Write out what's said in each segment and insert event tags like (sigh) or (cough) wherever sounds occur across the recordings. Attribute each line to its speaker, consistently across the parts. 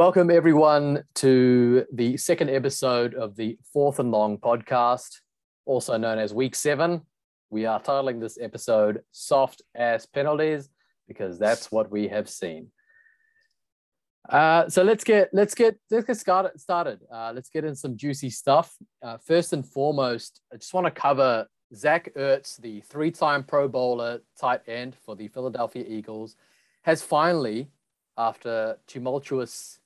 Speaker 1: Welcome, everyone, to the second episode of the Fourth and Long podcast, also known as Week Seven. We are titling this episode Soft Ass Penalties because that's what we have seen. Uh, so let's get let's get let's get started. Uh, let's get in some juicy stuff. Uh, first and foremost, I just want to cover Zach Ertz, the three-time Pro Bowler tight end for the Philadelphia Eagles, has finally, after tumultuous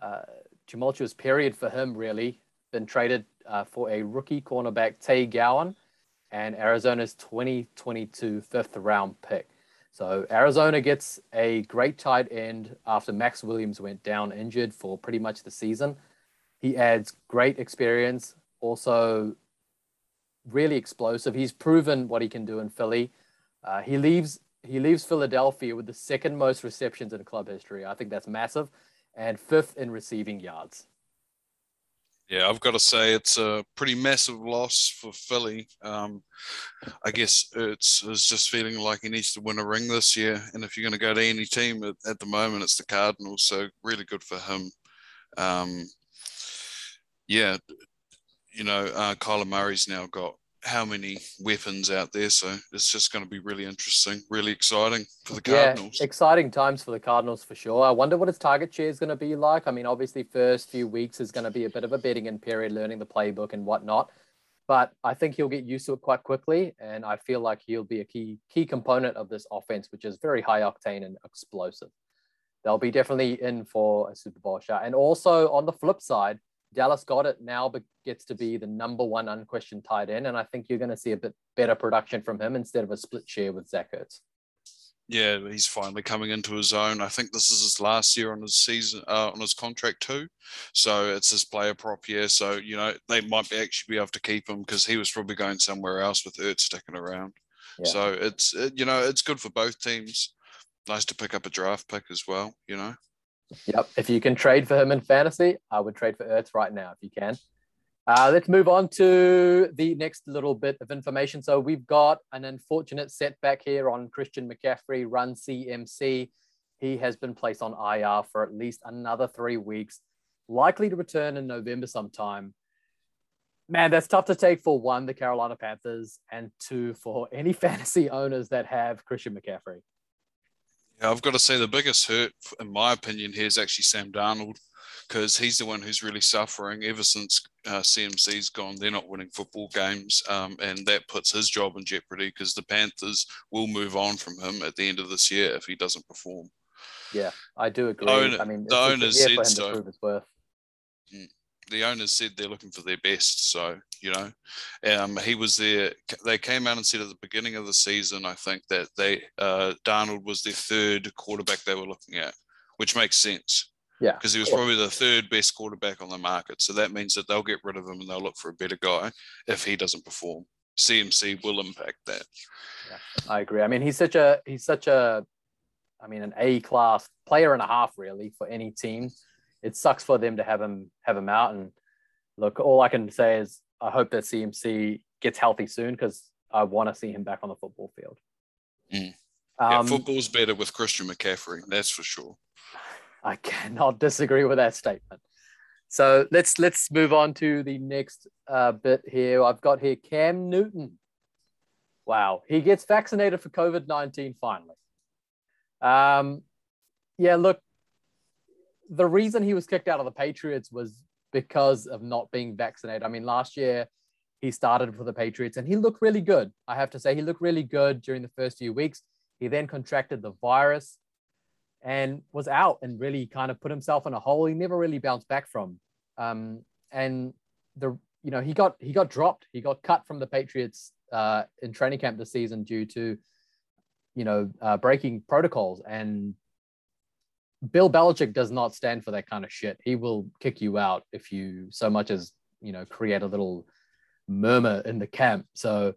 Speaker 1: uh, tumultuous period for him, really. Been traded uh, for a rookie cornerback, Tay Gowan, and Arizona's 2022 fifth round pick. So Arizona gets a great tight end after Maxx Williams went down injured for pretty much the season. He adds great experience, also really explosive. He's proven what he can do in Philly. Uh, he leaves he leaves Philadelphia with the second most receptions in club history. I think that's massive and fifth in receiving yards.
Speaker 2: Yeah, I've got to say it's a pretty massive loss for Philly. Um, I guess it's, it's just feeling like he needs to win a ring this year. And if you're going to go to any team at, at, the moment, it's the Cardinals. So really good for him. Um, yeah, you know, uh, Kyler Murray's now got how many weapons out there. So it's just going to be really interesting, really exciting for the Cardinals.
Speaker 1: Yeah, exciting times for the Cardinals for sure. I wonder what his target share is going to be like. I mean, obviously, first few weeks is going to be a bit of a betting in period, learning the playbook and whatnot. But I think he'll get used to it quite quickly, and I feel like he'll be a key key component of this offense, which is very high octane and explosive. They'll be definitely in for a Super Bowl shot. And also on the flip side, Dallas Goedert now but gets to be the number one unquestioned tight end, and I think you're going to see a bit better production from him instead of a split share with Zach Ertz.
Speaker 2: Yeah, he's finally coming into his own. I think this is his last year on his season, uh, on his contract too. So it's his player prop year. So you know they might be actually be able to keep him because he was probably going somewhere else with Ertz sticking around. Yeah. So it's it, you know it's good for both teams. Nice to pick up a draft pick as well. You know.
Speaker 1: Yep. If you can trade for him in fantasy, I would trade for Ertz right now if you can. Uh, let's move on to the next little bit of information. So we've got an unfortunate setback here on Christian McCaffrey, run CMC. He has been placed on IR for at least another three weeks, likely to return in November sometime. Man, that's tough to take for one, the Carolina Panthers, and two, for any (laughs) fantasy owners that have Christian McCaffrey.
Speaker 2: Yeah, I've got to say the biggest hurt, in my opinion, here is actually Sam Darnold because he's the one who's really suffering ever since uh, CMC's gone. They're not winning football games, um, and that puts his job in jeopardy because the Panthers will move on from him at the end of this year if he doesn't perform.
Speaker 1: Yeah, I do agree. Owner, I mean,
Speaker 2: the owners said so. The owners said they're looking for their best. So you know, um, he was there. They came out and said at the beginning of the season, I think that they uh, Darnold was their third quarterback they were looking at, which makes sense.
Speaker 1: Yeah,
Speaker 2: because he was probably the third best quarterback on the market. So that means that they'll get rid of him and they'll look for a better guy if he doesn't perform. CMC will impact that.
Speaker 1: Yeah, I agree. I mean, he's such a he's such a, I mean, an A class player and a half really for any team it sucks for them to have him have him out. And look, all I can say is I hope that CMC gets healthy soon because I want to see him back on the football field.
Speaker 2: Mm. Yeah, um, football's better with Christian McCaffrey, that's for sure.
Speaker 1: I cannot (laughs) disagree with that statement. So let's let's move on to the next uh, bit here. I've got here Cam Newton. Wow, he gets vaccinated for COVID nineteen finally. Um, yeah, look, the reason he was kicked out of the Patriots was because of not being vaccinated. I mean, last year he started for the Patriots and he looked really good. I have to say, he looked really good during the first few weeks. He then contracted the virus and was out and really kind of put himself in a hole he never really bounced back from. Um, and the you know he got he got dropped. He got cut from the Patriots uh, in training camp this season due to you know uh, breaking protocols and Bill Belichick does not stand for that kind of shit. He will kick you out if you so much as you know create a little murmur in the camp. So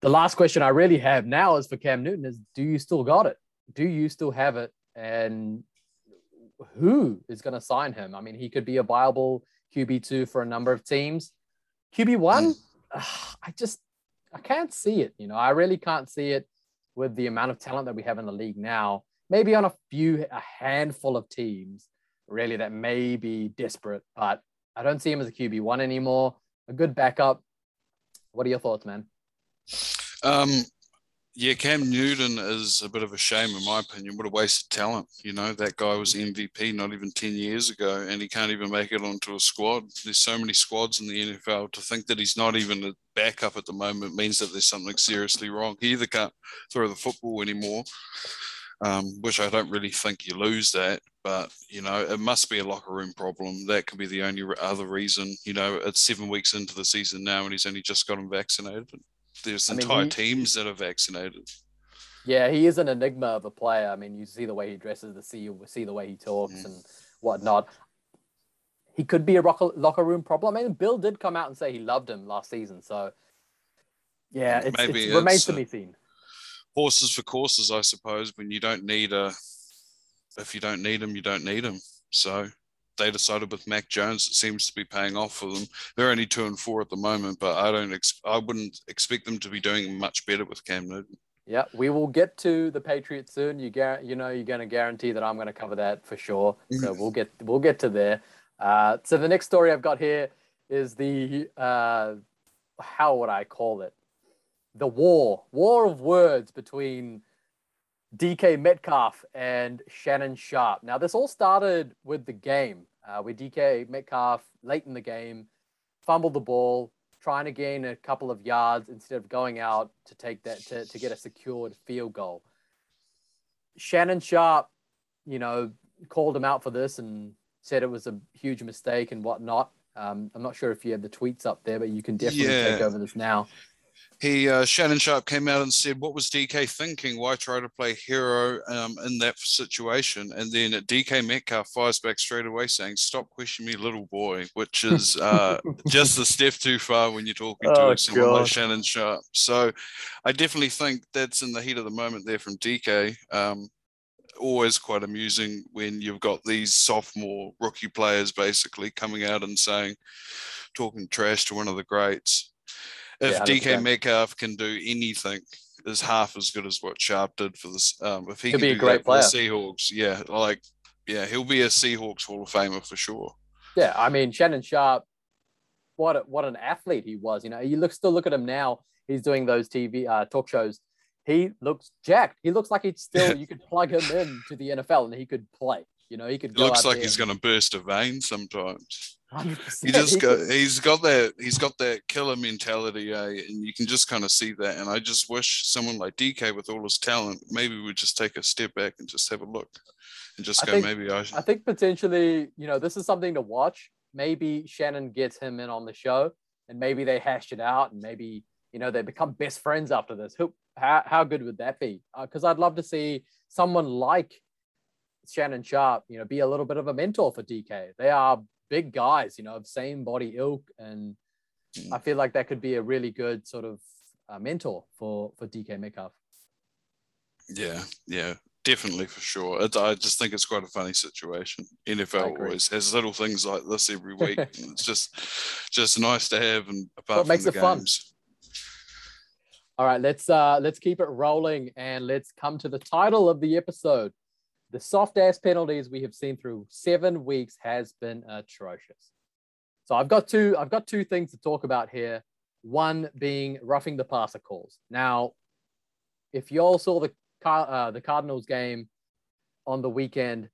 Speaker 1: the last question I really have now is for Cam Newton is do you still got it? Do you still have it? And who is going to sign him? I mean, he could be a viable QB2 for a number of teams. QB1, mm. (sighs) I just I can't see it, you know. I really can't see it with the amount of talent that we have in the league now maybe on a few, a handful of teams. really that may be desperate, but I don't see him as a QB one anymore. A good backup. What are your thoughts, man?
Speaker 2: Um, yeah, Cam Newton is a bit of a shame, in my opinion. What a waste of talent. You know, that guy was MVP not even 10 years ago, and he can't even make it onto a squad. There's so many squads in the NFL. To think that he's not even a backup at the moment means that there's something seriously wrong. He either can't throw the football anymore, um, which I don't really think you lose that, but, you know, it must be a locker room problem. That could be the only other reason. You know, it's seven weeks into the season now, and he's only just got him vaccinated there's I mean, entire he, teams that are vaccinated.
Speaker 1: Yeah, he is an enigma of a player. I mean, you see the way he dresses, the see you see the way he talks mm. and whatnot. He could be a locker room problem. I mean, Bill did come out and say he loved him last season. So, yeah, it's, Maybe it remains to be seen.
Speaker 2: Horses for courses, I suppose. When you don't need a, if you don't need them, you don't need them. So they decided with Mac Jones, it seems to be paying off for them. They're only two and four at the moment, but I don't, ex- I wouldn't expect them to be doing much better with Cam Newton.
Speaker 1: Yeah, we will get to the Patriots soon. You gar- you know, you're going to guarantee that I'm going to cover that for sure. So mm-hmm. we'll get we'll get to there. Uh, so the next story I've got here is the uh, how would I call it? The war, war of words between DK Metcalf and Shannon Sharpe. Now, this all started with the game uh, where DK Metcalf, late in the game, fumbled the ball, trying to gain a couple of yards instead of going out to take that to, to get a secured field goal. Shannon Sharpe, you know, called him out for this and said it was a huge mistake and whatnot. Um, I'm not sure if you have the tweets up there, but you can definitely yeah. take over this now
Speaker 2: he uh, Shannon Sharpe came out and said, "What was DK thinking? Why try to play hero um, in that situation?" And then DK Metcalf fires back straight away, saying, "Stop questioning me, little boy," which is uh, (laughs) just a step too far when you're talking to oh, someone like Shannon Sharpe. So, I definitely think that's in the heat of the moment there from DK. Um, always quite amusing when you've got these sophomore rookie players basically coming out and saying, talking trash to one of the greats if yeah, DK Metcalf can do anything, is half as good as what Sharpe did for this. Um, if he He'll can be a great player. Seahawks, yeah, like yeah, he'll be a Seahawks Hall of Famer for sure.
Speaker 1: Yeah, I mean Shannon Sharpe, what a, what an athlete he was. You know, you look still look at him now. He's doing those TV uh, talk shows. He looks jacked. He looks like he's still. (laughs) you could plug him in to the NFL and he could play. You know, he could.
Speaker 2: looks like he's going to burst a vein sometimes. 100%. He just got he's got that he's got that killer mentality, eh? and you can just kind of see that. And I just wish someone like DK with all his talent maybe would just take a step back and just have a look and just I go,
Speaker 1: think,
Speaker 2: maybe I. Should.
Speaker 1: I think potentially, you know, this is something to watch. Maybe Shannon gets him in on the show, and maybe they hash it out, and maybe you know they become best friends after this. Who, how, how good would that be? Because uh, I'd love to see someone like Shannon Sharpe, you know, be a little bit of a mentor for DK. They are big guys, you know, of same body ilk, and mm. I feel like that could be a really good sort of uh, mentor for for DK Metcalf.
Speaker 2: Yeah, yeah, definitely for sure. It, I just think it's quite a funny situation. NFL always has little things like this every (laughs) week. it's just just nice to have, and apart what from makes the it games. Fun.
Speaker 1: All right, let's uh let's keep it rolling and let's come to the title of the episode the soft ass penalties we have seen through seven weeks has been atrocious. So I've got two, I've got two things to talk about here. One being roughing the passer calls. Now, if you all saw the uh, the Cardinals game on the weekend,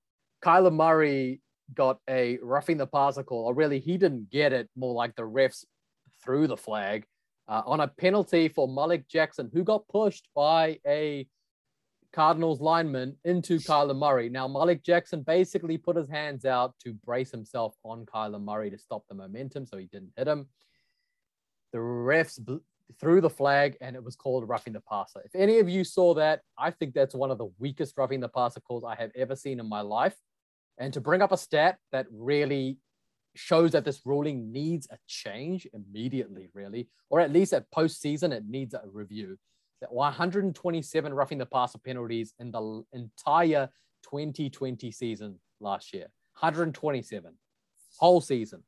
Speaker 1: Kyler Murray got a roughing the passer call, or really he didn't get it, more like the refs threw the flag uh, on a penalty for Malik Jackson, who got pushed by a Cardinals lineman into Kyler Murray. Now, Malik Jackson basically put his hands out to brace himself on Kyler Murray to stop the momentum so he didn't hit him. The refs threw the flag and it was called roughing the passer. If any of you saw that, I think that's one of the weakest roughing the passer calls I have ever seen in my life. And to bring up a stat that really shows that this ruling needs a change immediately, really, or at least at postseason, it needs a review. 127 roughing the passer penalties in the entire 2020 season last year. 127 whole season.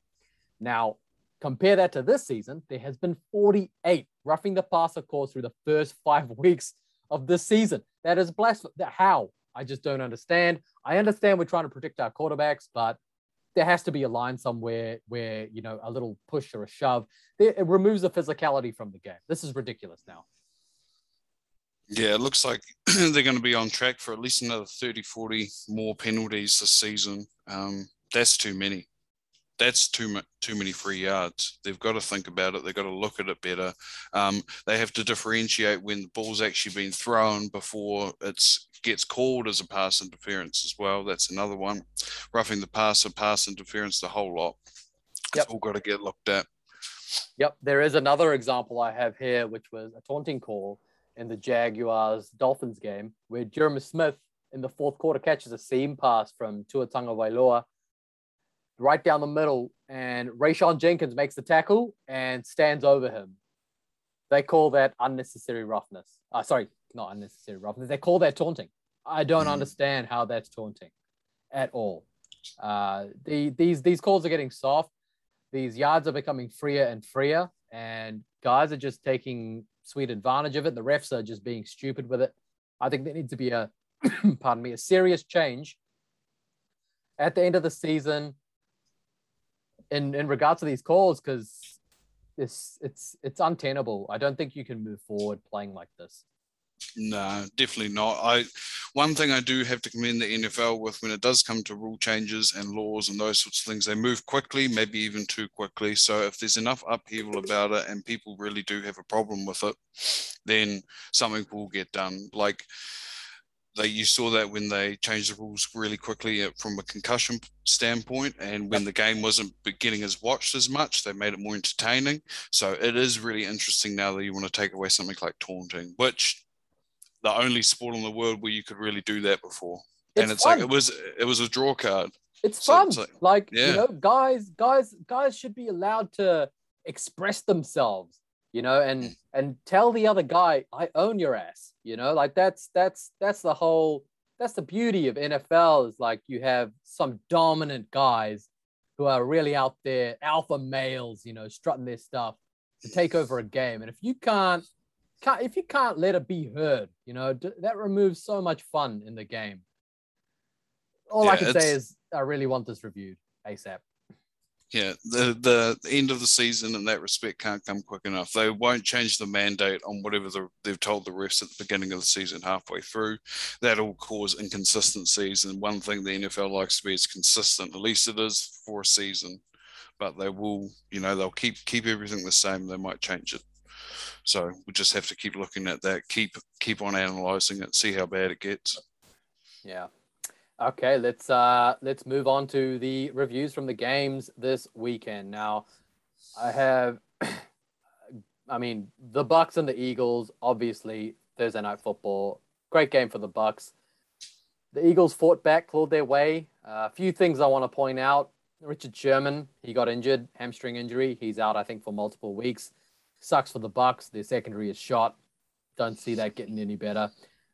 Speaker 1: Now, compare that to this season, there has been 48 roughing the passer calls through the first five (laughs) weeks of this season. That is blasphemous. How? I just don't understand. I understand we're trying to protect our quarterbacks, but there has to be a line somewhere where you know a little push or a shove it removes the physicality from the game. This is ridiculous now.
Speaker 2: Yeah, it looks like (clears throat) they're going to be on track for at least another 30, 40 more penalties this season. Um, that's too many that's too much, too many free yards. They've got to think about it. They've got to look at it better. Um, they have to differentiate when the ball's actually been thrown before it gets called as a pass interference as well. That's another one. Roughing the passer, pass interference, the whole lot. It's all got to get looked at.
Speaker 1: Yep. There is another example I have here, which was a taunting call in the Jaguars Dolphins game, where Jeremy Smith in the fourth quarter catches a seam pass from Tua Tagovailoa right down the middle, and Rayshawn Jenkins makes the tackle and stands over him. They call that unnecessary roughness. Uh, sorry, not unnecessary roughness. They call that taunting. I don't mm. understand how that's taunting at all. Uh, the, these these calls are getting soft. These yards are becoming freer and freer, and guys are just taking sweet advantage of it. The refs are just being stupid with it. I think there needs to be a, (coughs) pardon me, a serious change at the end of the season in in regards to these calls because it's it's it's untenable. I don't think you can move forward playing like this.
Speaker 2: No, definitely not. I one thing I do have to commend the NFL with when it does come to rule changes and laws and those sorts of things, they move quickly, maybe even too quickly. So if there's enough upheaval about it and people really do have a problem with it, then something will get done. Like they you saw that when they changed the rules really quickly uh, from a concussion standpoint and when the game wasn't getting as watched as much they made it more entertaining so it is really interesting now that you want to take away something like taunting which the only sport in the world where you could really do that before it's and it's fun. like it was it was a draw card
Speaker 1: it's so fun it's like, like yeah. you know guys guys guys should be allowed to express themselves you know and and tell the other guy i own your ass you know, like that's that's that's the whole that's the beauty of NFL is like you have some dominant guys who are really out there, alpha males, you know, strutting their stuff to take over a game. And if you can't, can't if you can't let it be heard, you know, that removes so much fun in the game. All yeah, I can say is I really want this reviewed ASAP
Speaker 2: yeah, the, the end of the season in that respect can't come quick enough. They won't change the mandate on whatever the, they've told the refs at the beginning of the season, halfway through. That'll cause inconsistencies. And one thing the NFL likes to be is consistent. At least it is for a season. But they will, you know, they'll keep keep everything the same. They might change it. So we just have to keep looking at that. Keep keep on analyzing it. See how bad it gets.
Speaker 1: Yeah, Okay, let's uh let's move on to the reviews from the games this weekend. Now, I have (clears throat) I mean, the Bucs and the Eagles, obviously Thursday night football. Great game for the Bucs. The Eagles fought back, clawed their way. Uh, a few things I want to point out. Richard Sherman, he got injured, hamstring injury. He's out, I think, for multiple weeks. Sucks for the Bucs. Their secondary is shot. Don't see that getting any better.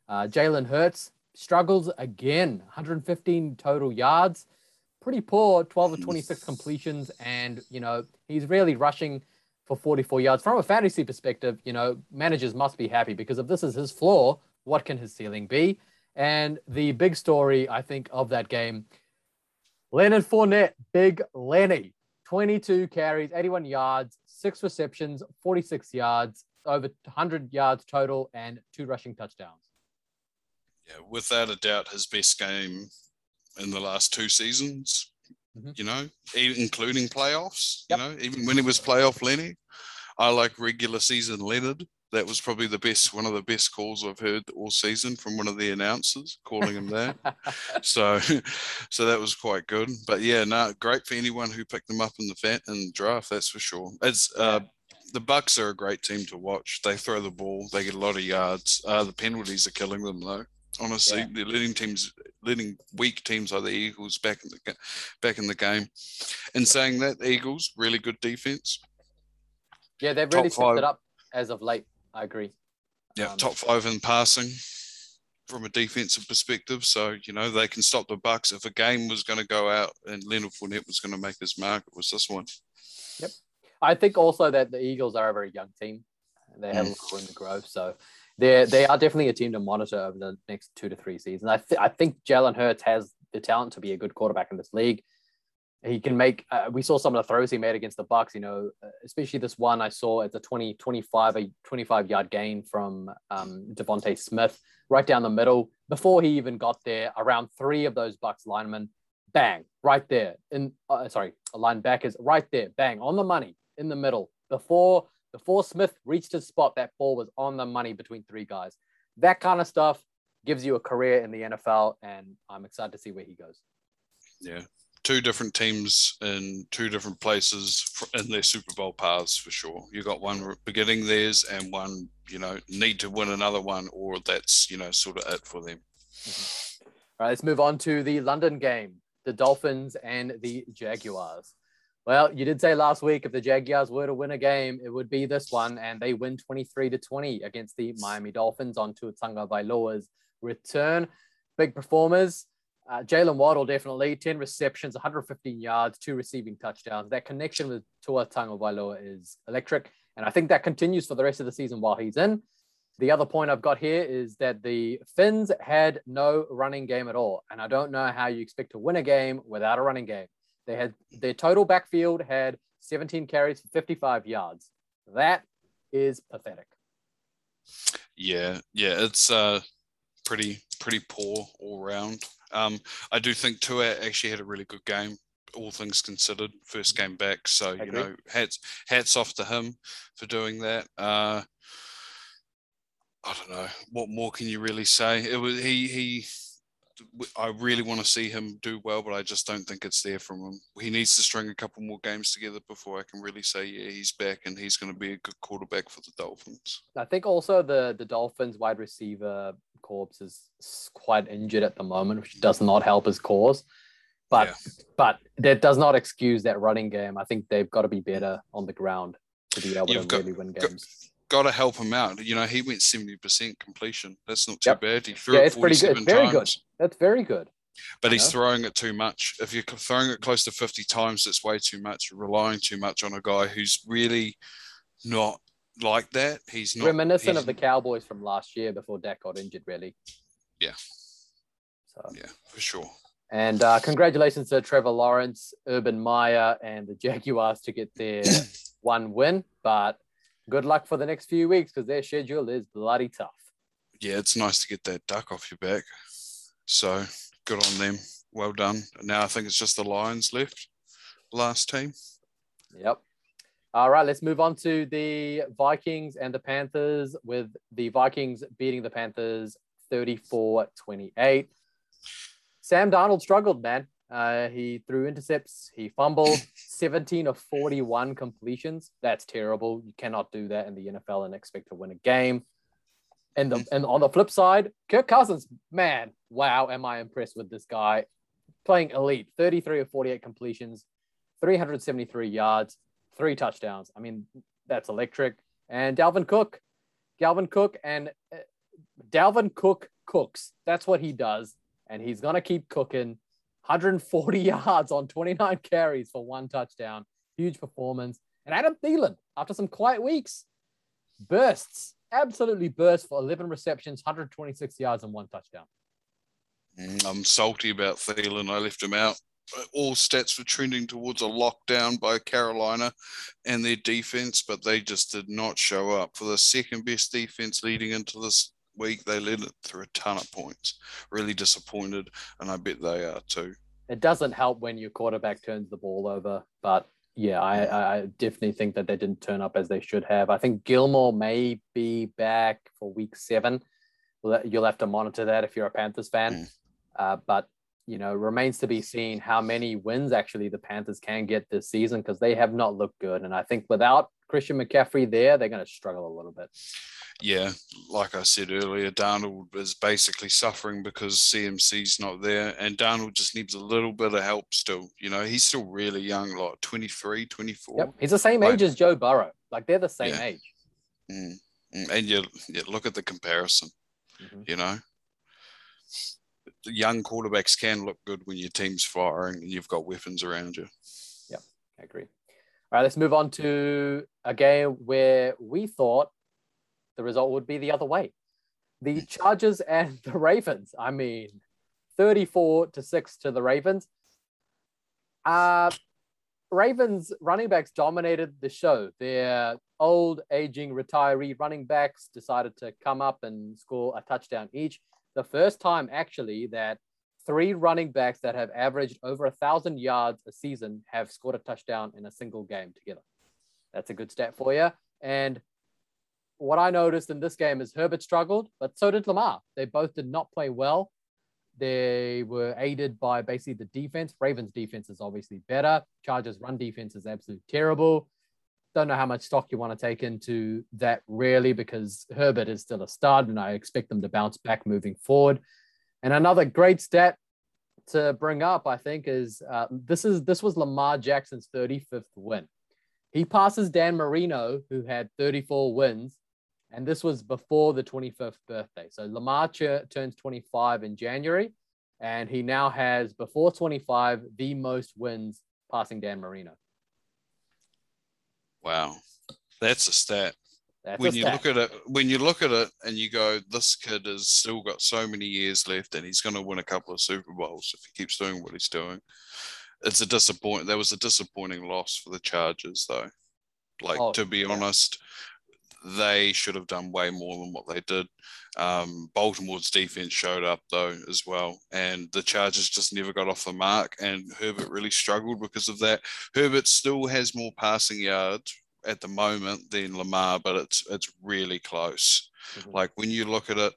Speaker 1: Uh, Jalen Hurts, struggles again. 115 total yards, pretty poor. 12 of 26 completions, and you know he's really rushing for 44 yards. From a fantasy perspective, you know managers must be happy because if this is his floor, what can his ceiling be? And the big story, I think, of that game, Leonard Fournette, Big Lenny, 22 carries, 81 yards, six receptions, 46 yards, over 100 yards total, and two rushing touchdowns
Speaker 2: yeah, without a doubt, his best game in the last two seasons. Mm-hmm. You know, including playoffs. Yep. You know, even when he was playoff Lenny, I like regular season Leonard. That was probably the best, one of the best calls I've heard all season from one of the announcers calling him that. (laughs) so, so that was quite good. But yeah, no, great for anyone who picked them up in the fan the draft. That's for sure. It's uh, the Bucs are a great team to watch. They throw the ball, they get a lot of yards. Uh, the penalties are killing them though. Honestly, yeah. they're letting teams, letting weak teams like the Eagles back in the back in the game. And saying that, Eagles really good defense.
Speaker 1: Yeah, they've really stepped it up as of late. I agree.
Speaker 2: Yeah, um, top five in passing from a defensive perspective. So you know they can stop the Bucs. If a game was going to go out and Leonard Fournette was going to make his mark, it was this one.
Speaker 1: Yep, I think also that the Eagles are a very young team. They have mm. a lot of room to grow. So They're, they are definitely a team to monitor over the next two to three seasons. I, th- I think Jalen Hurts has the talent to be a good quarterback in this league. He can make, uh, we saw some of the throws he made against the Bucs, you know, uh, especially this one I saw at the 20, 25, a 25 yard gain from um, DeVonta Smith right down the middle. Before he even got there, around three of those Bucks linemen, bang, right there. In uh, sorry, a linebackers right there, bang, on the money in the middle. Before before Smith reached his spot, that ball was on the money between three guys. That kind of stuff gives you a career in the NFL, and I'm excited to see where he goes.
Speaker 2: Yeah, two different teams in two different places in their Super Bowl paths for sure. You got one beginning theirs, and one you know need to win another one, or that's you know sort of it for them.
Speaker 1: Mm-hmm. All right, let's move on to the London game, the Dolphins and the Jaguars. Well, you did say last week if the Jaguars were to win a game, it would be this one, and they win 23 to 20 against the Miami Dolphins on Tua Tagovailoa's return. Big performers. Uh, Jaylen Waddle definitely 10 receptions, 115 yards, two receiving touchdowns. That connection with Tua Tagovailoa is electric, and I think that continues for the rest of the season while he's in. The other point I've got here is that the Finns had no running game at all, and I don't know how you expect to win a game without a running game. They had their total backfield had 17 carries for 55 yards. That is pathetic.
Speaker 2: Yeah, yeah, it's uh pretty pretty poor all round. Um, I do think Tua actually had a really good game, all things considered. First game back, so you know, hats hats off to him for doing that. Uh, I don't know what more can you really say. It was he he I really want to see him do well, but I just don't think it's there from him. He needs to string a couple more games together before I can really say, yeah, he's back and he's going to be a good quarterback for the Dolphins.
Speaker 1: I think also the the Dolphins wide receiver corps is quite injured at the moment, which does not help his cause. But yeah. but that does not excuse that running game. I think they've got to be better on the ground to be able You've to got, really win games
Speaker 2: got to help him out. You know, he went 70% completion. That's not too
Speaker 1: yep.
Speaker 2: bad. He
Speaker 1: threw yeah, it's pretty good. It's very times. good. That's very good.
Speaker 2: But he's throwing it too much. If you're throwing it close to 50 times, it's way too much. You're relying too much on a guy who's really not like that. He's not
Speaker 1: reminiscent
Speaker 2: he's,
Speaker 1: of the Cowboys from last year before Dak got injured, really.
Speaker 2: Yeah. So yeah, for sure.
Speaker 1: And uh, congratulations to Trevor Lawrence, Urban Meyer, and the Jaguars to get their (coughs) one win. But good luck for the next few weeks because their schedule is bloody tough.
Speaker 2: Yeah, it's nice to get that duck off your back. So good on them. Well done. Now I think it's just the Lions left, last team.
Speaker 1: Yep. All right, let's move on to the Vikings and the Panthers with the Vikings beating the Panthers 34 28. Sam Darnold struggled, man. Uh, he threw intercepts. He fumbled (laughs) 17 of 41 completions. That's terrible. You cannot do that in the NFL and expect to win a game. And the and on the flip side, Kirk Cousins, man, wow, am I impressed with this guy? Playing elite, 33 of 48 completions, 373 yards, three touchdowns. I mean, that's electric. And Dalvin Cook, Dalvin Cook, and uh, Dalvin Cook cooks. That's what he does, and he's gonna keep cooking 140 (laughs) yards on 29 carries for one touchdown. Huge performance. And Adam Thielen, after some quiet weeks, bursts, absolutely bursts for 11 receptions, 126 yards, and one touchdown.
Speaker 2: Mm, I'm salty about Thielen. I left him out. All stats were trending towards a lockdown by Carolina and their defense, but they just did not show up. For the second best defense leading into this week. They led it through a ton of points. Really disappointed, and I bet they are too.
Speaker 1: It doesn't help when your quarterback turns the ball over, but yeah, I, I definitely think that they didn't turn up as they should have. I think Gilmore may be back for week seven. You'll have to monitor that if you're a Panthers fan. Mm. Uh, but you know, remains to be seen how many wins actually the Panthers can get this season because they have not looked good. And I think without Christian McCaffrey there, they're going to struggle a little bit
Speaker 2: yeah, like I said earlier, Darnold is basically suffering because CMC's not there, and Darnold just needs a little bit of help still. You know, he's still really young, like 23, 24. Yep.
Speaker 1: He's the same like, age as Joe Burrow. Like they're the same yeah. age.
Speaker 2: Mm. And you, you, look at the comparison, mm-hmm. you know. Young quarterbacks can look good when your team's firing and you've got weapons around you.
Speaker 1: Yep, I agree. All right, let's move on to a game where we thought the result would be the other way. the Chargers and (laughs) the Ravens. I mean, 34 to 6 to the Ravens. Uh, Ravens running backs dominated the show. Their old, aging, retiree running backs decided to come up and score a touchdown each. The first time, actually, that three running backs that have averaged over a thousand yards a season have scored a touchdown in a single game together. That's a good stat for you. And what I noticed in this game is Herbert struggled, but so did Lamar. They both did not play well. They were aided by basically the defense. Ravens defense is obviously better. Chargers run defense is absolutely terrible. Don't know how much stock you want to take into that really because Herbert is still a stud and I expect them to bounce back moving forward. And another great stat to bring up, I think, is uh, this is this was Lamar Jackson's 35th win. He passes Dan Marino, who had 34 wins, and this was before the 25th birthday. So Lamar ch- turns 25 in January, and he now has, before 25, the most wins passing Dan Marino.
Speaker 2: Wow, that's a stat.
Speaker 1: That's
Speaker 2: when you
Speaker 1: stat.
Speaker 2: look at it, when you look at it, and you go, "This kid has still got so many years left, and he's going to win a couple of Super Bowls if he keeps doing what he's doing." It's a disappoint. That was a disappointing loss for the Chargers, though. Like
Speaker 1: Oh,
Speaker 2: to be
Speaker 1: yeah.
Speaker 2: honest, they should have done way more than what they did. Um, Baltimore's defense showed up though as well, and the Chargers just never got off the mark. And Herbert really struggled because of that. Herbert still has more passing yards at the moment than Lamar, but it's it's really close.
Speaker 1: Mhm.
Speaker 2: Like when you look at it,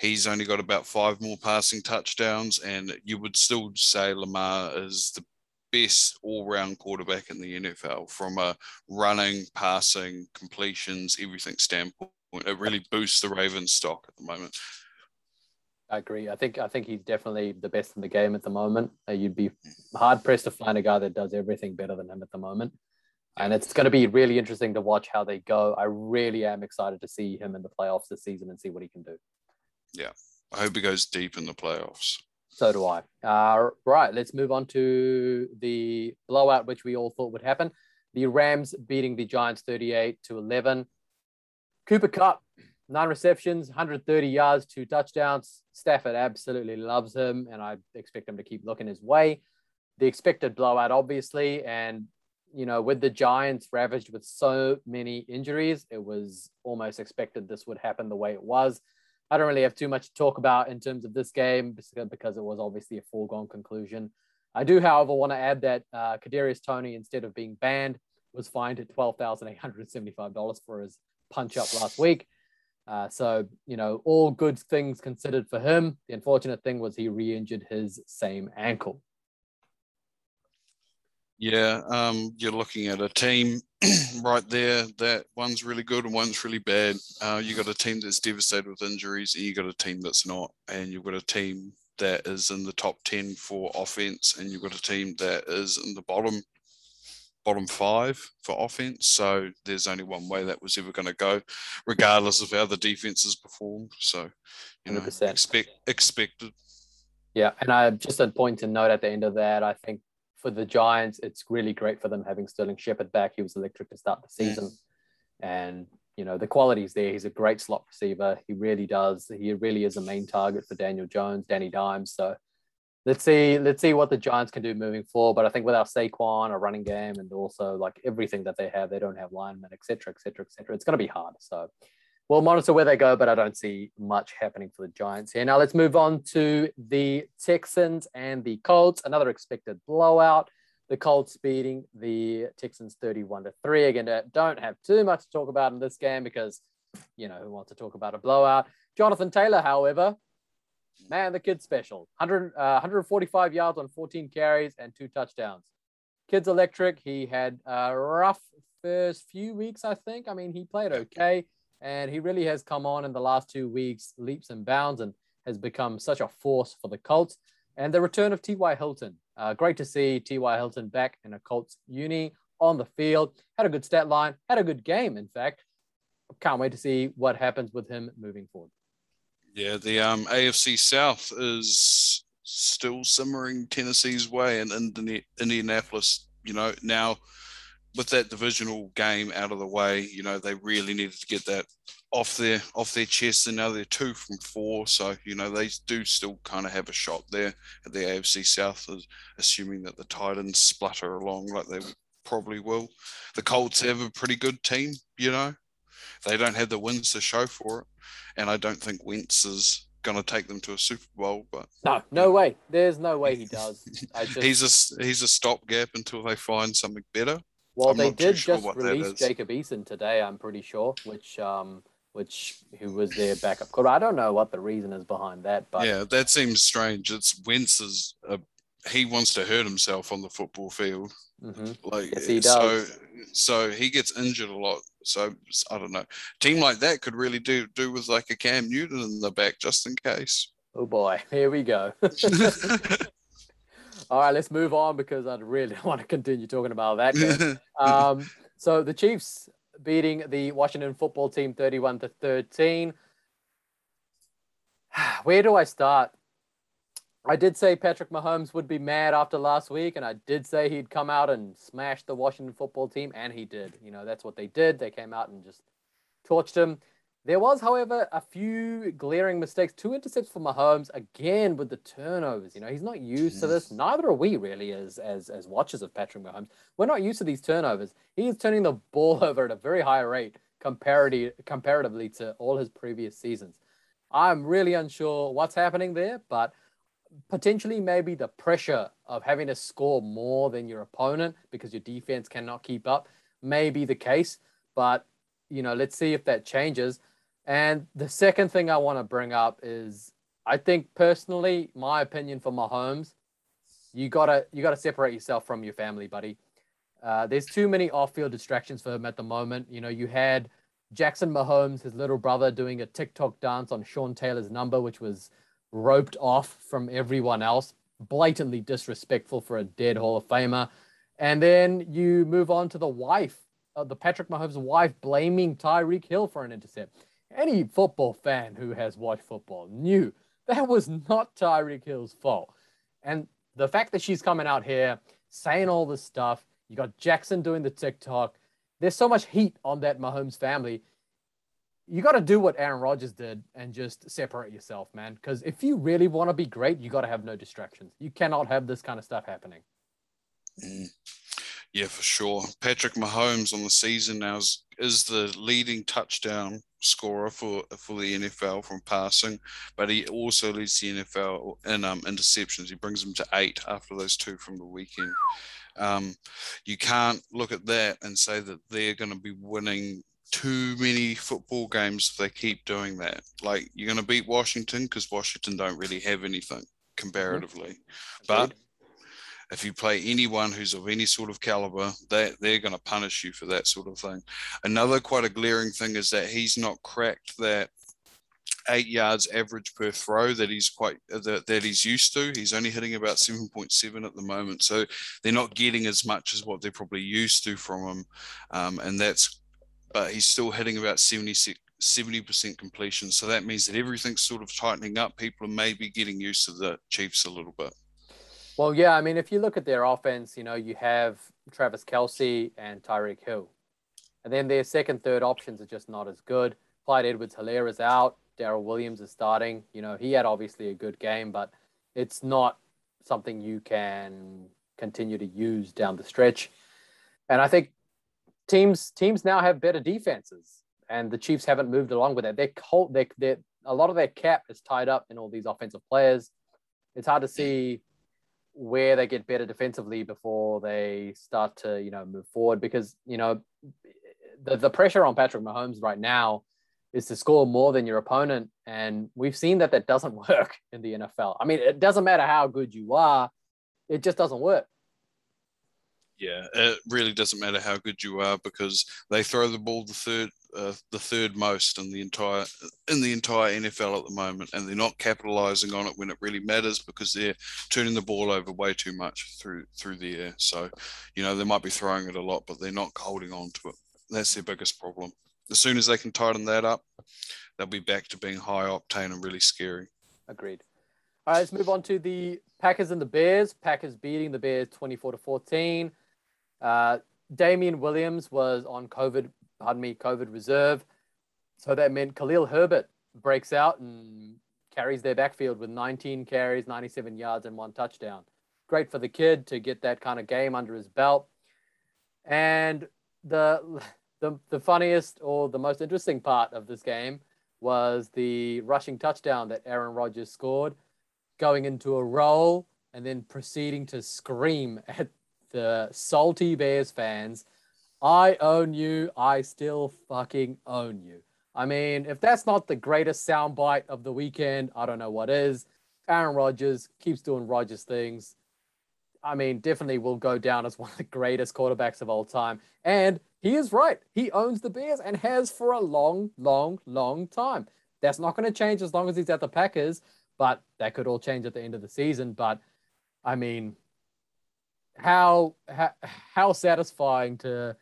Speaker 2: he's only got about five more passing touchdowns, and you would still say Lamar is the best all-round quarterback in the NFL from a running, passing, completions, everything standpoint. It really boosts the Ravens stock at the moment.
Speaker 1: I agree. I think I think he's definitely the best in the game at the moment. Uh, you'd be hard pressed to find a guy that does everything better than him at the moment. And it's going to be really interesting to watch how they go. I really am excited to see him in the playoffs this season and see what he can do. Yeah.
Speaker 2: I hope he goes deep in the playoffs.
Speaker 1: So do I. Uh, right, let's move on to the blowout, which we all thought would happen. The Rams beating the Giants 38 to 11. Cooper Kupp, nine receptions, 130 yards, two touchdowns. Stafford absolutely loves him, and I expect him to keep looking his way. The expected blowout, obviously, and you know, with the Giants ravaged with so many injuries, it was almost expected this would happen the way it was. I don't really have too much to talk about in terms of this game because it was obviously a foregone conclusion. I do, however, want to add that uh, Kadarius Toney, instead of being banned, was fined at twelve thousand eight hundred seventy-five dollars for his punch up last week. Uh, so you know, all good things considered for him. The unfortunate thing was he re-injured his same ankle.
Speaker 2: Yeah, um, you're looking at a team (clears throat) right there that one's really good and one's really bad. Uh, you got a team that's devastated with injuries, and you got a team that's not, and you've got a team that is in the top ten for offense, and you've got a team that is in the bottom bottom five for offense. So there's only one way that was ever going to go, regardless of how the defenses performed. So you know,
Speaker 1: 100%.
Speaker 2: expect expected.
Speaker 1: Yeah, and I just a point to note at the end of that. I think for the Giants, it's really great for them having Sterling Shepard back. He was electric to start the season, and you know the quality's there. He's a great slot receiver. He really does. He really is a main target for Daniel Jones, Danny Dimes. So let's see, let's see what the Giants can do moving forward. But I think without Saquon, a running game, and also like everything that they have, they don't have linemen, et cetera, et cetera, et cetera. It's going to be hard. So we'll monitor where they go, but I don't see much happening for the Giants here. Now let's move on to the Texans and the Colts. Another expected blowout. The Colts beating the Texans 31 to 3. Again, uh, don't have too much to talk about in this game because, you know, who wants to talk about a blowout? Jonathan Taylor, however, man, the kid's special. 100, uh, 145 yards on 14 carries and two touchdowns. Kid's electric. He had a rough first few weeks, I think. I mean, he played okay and he really has come on in the last two weeks, leaps and bounds, and has become such a force for the Colts. And the return of T.Y. Hilton. Uh, great to see T.Y. Hilton back in a Colts uni on the field. Had a good stat line, had a good game, in fact. Can't wait to see what happens with him moving forward.
Speaker 2: Yeah, the um, AFC South is still simmering Tennessee's way, Indiana- Indianapolis, you know, now with that divisional game out of the way, you know, they really needed to get that off their off their chest, and now they're two from four. So you know they do still kind of have a shot there at the AFC South, assuming that the Titans splutter along like they probably will. The Colts have a pretty good team, you know. They don't have the wins to show for it, and I don't think Wentz is going to take them to a Super Bowl. But
Speaker 1: no, no way. There's no way he (laughs) does.
Speaker 2: Just... he's a he's a stopgap until they find something better.
Speaker 1: Well, I'm they did sure just release Jacob Eason today. I'm pretty sure, which um, which who was their backup quarterback. I don't know what the reason is behind that, but
Speaker 2: yeah, that seems strange. It's Wentz's. Uh, he wants to hurt himself on the football field.
Speaker 1: Mm-hmm.
Speaker 2: Like
Speaker 1: yes, he does.
Speaker 2: so, so he gets injured a lot. So I don't know. A team like that could really do do with like a Cam Newton in the back just in case.
Speaker 1: Oh boy, here we go. (laughs) (laughs) All right, let's move on because I really (laughs) want to continue talking about that (laughs) um, so the Chiefs beating the Washington football team 31 to 13. (sighs) Where do I start? I did say Patrick Mahomes would be mad after last week, and I did say he'd come out and smash the Washington football team, and he did. You know, that's what they did. They came out and just torched him. There was, however, a few glaring mistakes. Two intercepts for Mahomes, again with the turnovers. You know, he's not used to this. Neither are we really as as as watchers of Patrick Mahomes. We're not used to these turnovers. He is turning the (laughs) ball over at a very high rate comparatively comparatively to all his previous seasons. I'm really unsure what's happening there, but potentially maybe the pressure of having to score more than your opponent because your defense cannot keep up may be the case. But you know, let's see if that changes. And the second thing I want to bring up is I think personally, my opinion for Mahomes, you gotta you gotta separate yourself from your family, buddy. Uh, there's too many off-field distractions for him at the moment. You know, you had Jackson Mahomes, his little brother, doing a TikTok dance on Sean Taylor's number, which was roped off from everyone else, blatantly disrespectful for a dead Hall of Famer. And then you move on to the wife, uh, the Patrick Mahomes' wife, blaming Tyreek Hill for an intercept any football fan who has watched football knew that was not Tyreek Hill's fault. And the fact that she's coming out here saying all this stuff, you got Jackson doing the TikTok. There's so much heat on that Mahomes family. You got to do what Aaron Rodgers did and just separate yourself, man. Because if you really want to be great, you got to have no distractions. You cannot have this kind of stuff happening.
Speaker 2: Mm. Yeah, for sure. Patrick Mahomes on the season now is, is the leading touchdown scorer for for the NFL from passing, but he also leads the NFL in um, interceptions. He brings them to eight after those two from the weekend. Um, you can't look at that and say that they're going to be winning too many football games if they keep doing that. Like you're going to beat Washington because Washington don't really have anything comparatively, mm-hmm. but if you play anyone who's of any sort of caliber, they, they're going to punish you for that sort of thing. Another quite a glaring thing is that he's not cracked that eight yards average per throw that he's quite that, that he's used to. He's only hitting about 7.7 at the moment. So they're not getting as much as what they're probably used to from him. Um, and that's, but he's still hitting about 76. 70% completion. So that means that everything's sort of tightening up. People are maybe getting used to the Chiefs a little bit.
Speaker 1: Well, yeah, I mean, if you look at their offense, you know, you have Travis Kelce and Tyreek Hill. And then their second, third options are just not as good. Clyde Edwards Helaire is out. Darrel Williams is starting. You know, he had obviously a good game, but it's not something you can continue to use down the stretch. And I think teams teams now have better defenses, and the Chiefs haven't moved along with that. They're, cold. they're, they're a lot of their cap is tied up in all these offensive players. It's hard to see where they get better defensively before they start to you know move forward because you know the, the pressure on Patrick Mahomes right now is to score more than your opponent and we've seen that that doesn't (laughs) work in the NFL. I mean it doesn't matter how good you are it just doesn't work.
Speaker 2: Yeah, it really doesn't matter how good you are because they throw the ball the third uh, the third most in the entire in the entire NFL at the moment, and they're not capitalizing on it when it really matters because they're turning the ball over way too much through through the air. So, you know, they might be throwing it a lot, but they're not holding on to it. That's their biggest problem. As soon as they can tighten that up, they'll be back to being high octane and really scary.
Speaker 1: Agreed. All right, let's move on to the Packers and the Bears. Packers beating the Bears 24 to 14. Uh, Damien Williams was on COVID, pardon me, COVID reserve. So that meant Khalil Herbert breaks out and carries their backfield with 19 carries, 97 yards, and one touchdown. Great for the kid to get that kind of game under his belt. And the the, the funniest or the most interesting part of this game was the rushing touchdown that Aaron Rodgers scored, going into a roll and then proceeding to scream (laughs) at the salty Bears fans, I own you. I still fucking own you. I mean, if that's not the greatest soundbite of the weekend, I don't know what is. Aaron Rodgers keeps doing Rodgers things. I mean, definitely will go down as (laughs) one of the greatest quarterbacks of all time. And he is right. He owns the Bears and has for a long, long, long time. That's not going to change as long as he's at the Packers, but that could all change at the end of the season. But I mean, how how, how satisfying to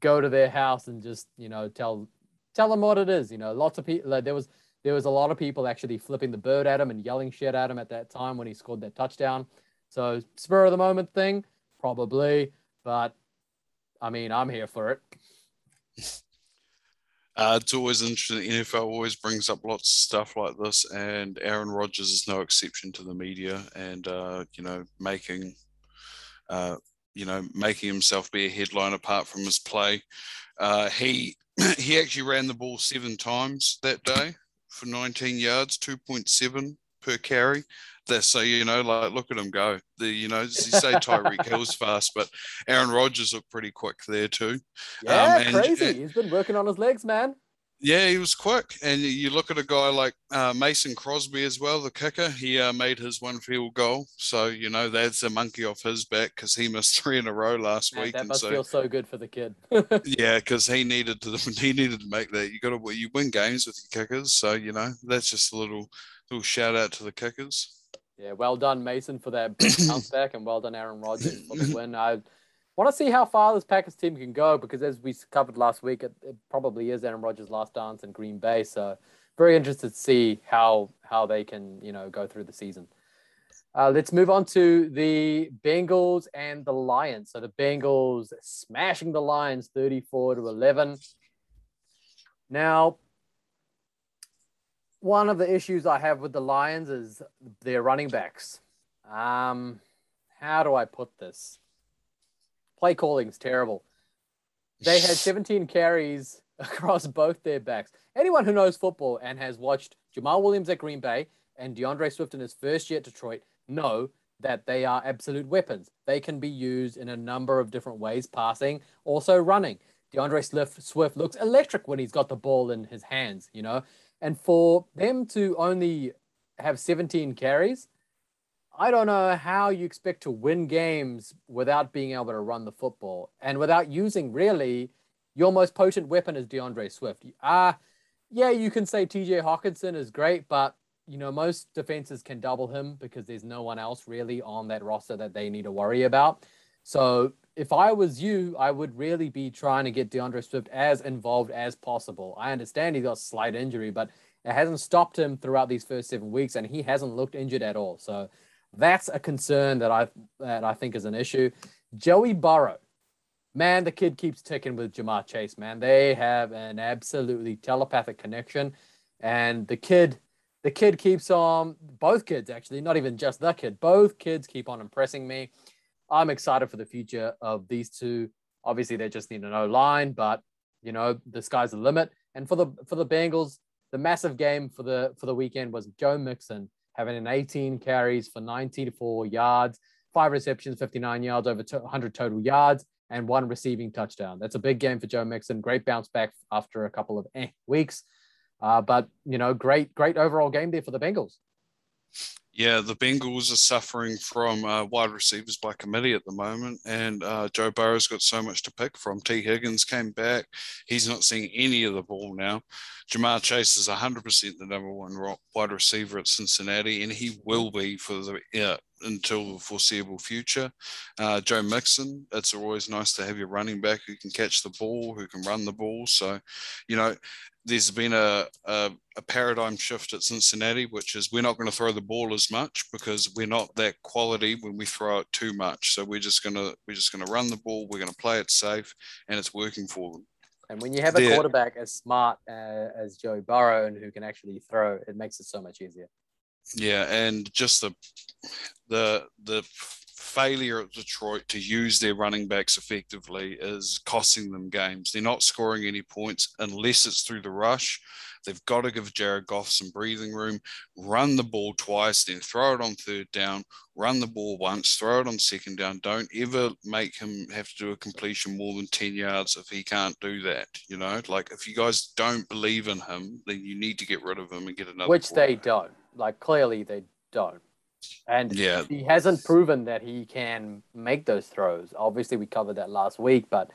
Speaker 1: go to their house and just you know tell tell them what it is. You know, lots of people. Like, there was there was a lot of people actually flipping the bird at him and yelling shit at him at that time when he scored that touchdown. So spur of the moment thing, probably, but I mean, I'm here for it.
Speaker 2: Uh, it's always interesting. The NFL always brings up lots of stuff like this, and Aaron Rodgers is no exception to the media. And uh, you know, making, uh, you know, making himself be a headline apart from his play. Uh, he (clears throat) he actually ran the ball seven times that day for 19 yards, 2.7 per carry. That's so you know, like look at him go. The you know, you say Tyreek (laughs) Hill's fast, but Aaron Rodgers looked pretty quick there too.
Speaker 1: Yeah, um, and, crazy. He's been working on his legs, man.
Speaker 2: Yeah, he was quick. And you look at a guy like uh, Mason Crosby as well, the kicker. He uh, made his one field goal, so you know that's a monkey off his back because he missed (laughs) three in a row last
Speaker 1: Man,
Speaker 2: week.
Speaker 1: That must
Speaker 2: so,
Speaker 1: feel so good for the kid. (laughs)
Speaker 2: yeah, because he needed to (laughs) he needed to make that. You got to you win games with your kickers, so you know that's just a little little shout out to the kickers.
Speaker 1: Yeah, well done, Mason, for that bounce (coughs) back, and well done, Aaron Rodgers, for the (coughs) win. I want to see how far this Packers team can go because, as we covered last week, it, it probably is Aaron Rodgers' last dance in Green Bay. So, very interested to see how how they can you know go through the season. Uh, let's move on to the Bengals and the Lions. So the Bengals smashing the Lions 34 to 11. Now, one of the issues I have with the Lions is their running backs. Um, how do I put this? Play calling is terrible. They had 17 carries (laughs) across both their backs. Anyone who knows football and has watched Jamaal Williams at Green Bay and DeAndre Swift in his first year at Detroit know that they are absolute weapons. They can be used in a number of different ways, passing, also running. DeAndre Swift, Swift looks electric when he's got the ball in his hands, you know. And for them to only have 17 carries, I don't know how you expect to win games without being able to run the football and without using really your most potent weapon is DeAndre Swift. Ah, uh, yeah, you can say TJ Hockenson is great, but you know most defenses can double him because there's no one else really on that roster that they need to worry about. So if I was you, I would really be trying to get DeAndre Swift as involved as possible. I understand he's got slight injury, but it hasn't stopped him throughout these first seven weeks, and he hasn't looked injured at all. So that's a concern that I that I think is an issue. Joey Burrow, man, the kid keeps ticking with Ja'Marr Chase. Man, they have an absolutely telepathic connection, and the kid, the kid keeps on. Both kids, actually, not even just the kid. Both kids keep on impressing me. I'm excited for the future of these two. Obviously, they just need an O line, but you know the sky's the limit. And for the for the Bengals, the massive game for the for the weekend was Joe Mixon having an 18 carries for 94 yards, five receptions, 59 yards, over 100 total yards, and one receiving touchdown. That's a big game for Joe Mixon. Great bounce back after a couple of eh, weeks. Uh, but, you know, great, great overall game there for the Bengals.
Speaker 2: Yeah, the Bengals are suffering from uh, wide receivers by committee at the moment, and uh, Joe Burrow's got so much to pick from. Tee Higgins came back; he's not seeing any of the ball now. Ja'Marr Chase is 100% the number one wide receiver at Cincinnati, and he will be for the yeah, until the foreseeable future. Uh, Joe Mixon, it's always nice to have your running back who can catch the ball, who can run the ball. So, you know, there's been a, a, a paradigm shift at Cincinnati, which is we're not going to throw the ball as much because we're not that quality when we throw it too much. So we're just gonna we're just gonna run the ball. We're going to play it safe, and it's working for them.
Speaker 1: And when you have a
Speaker 2: Yeah.
Speaker 1: quarterback as smart uh, as Joe Burrow and who can actually throw, it makes it so much easier.
Speaker 2: Yeah, and just the the the failure at Detroit to use their running backs effectively is costing them games. They're not scoring any points unless it's through the rush. They've got to give Jared Goff some breathing room, run the ball twice, then throw it on third down, run the ball once, throw it on second down. Don't ever make him have to do a completion more than 10 yards if he can't do that. You know, like if you guys don't believe in him, then you need to get rid of him and get another.
Speaker 1: which they don't. Like clearly they don't. And
Speaker 2: Yeah.
Speaker 1: he hasn't proven that he can make those throws. Obviously, we covered that last week, but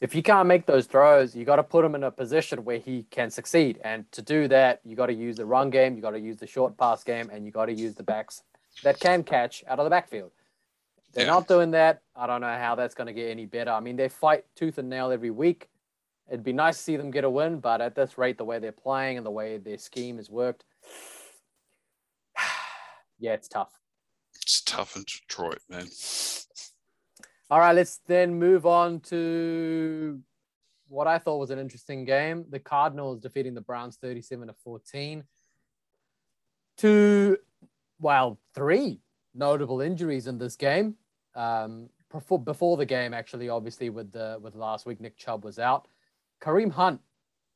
Speaker 1: if you can't make those throws, you got to put him in a position where he can succeed. And to do that, you got to use the run game, you got to use the short pass game, and you got to use the backs that can catch out of the backfield. They're
Speaker 2: Yeah.
Speaker 1: not doing that. I don't know how that's going to get any better. I mean, they fight tooth and nail every week. It'd be nice to see them get a win, but at this rate, the way they're playing and the way their scheme has worked, yeah, it's tough.
Speaker 2: It's tough in Detroit, man.
Speaker 1: All right, let's then move on to what I thought was an interesting game. The Cardinals defeating the Browns 37 to 14. Two, well, three notable injuries in this game. Um, before, before the game, actually, obviously, with the with last week, Nick Chubb was out. Kareem Hunt,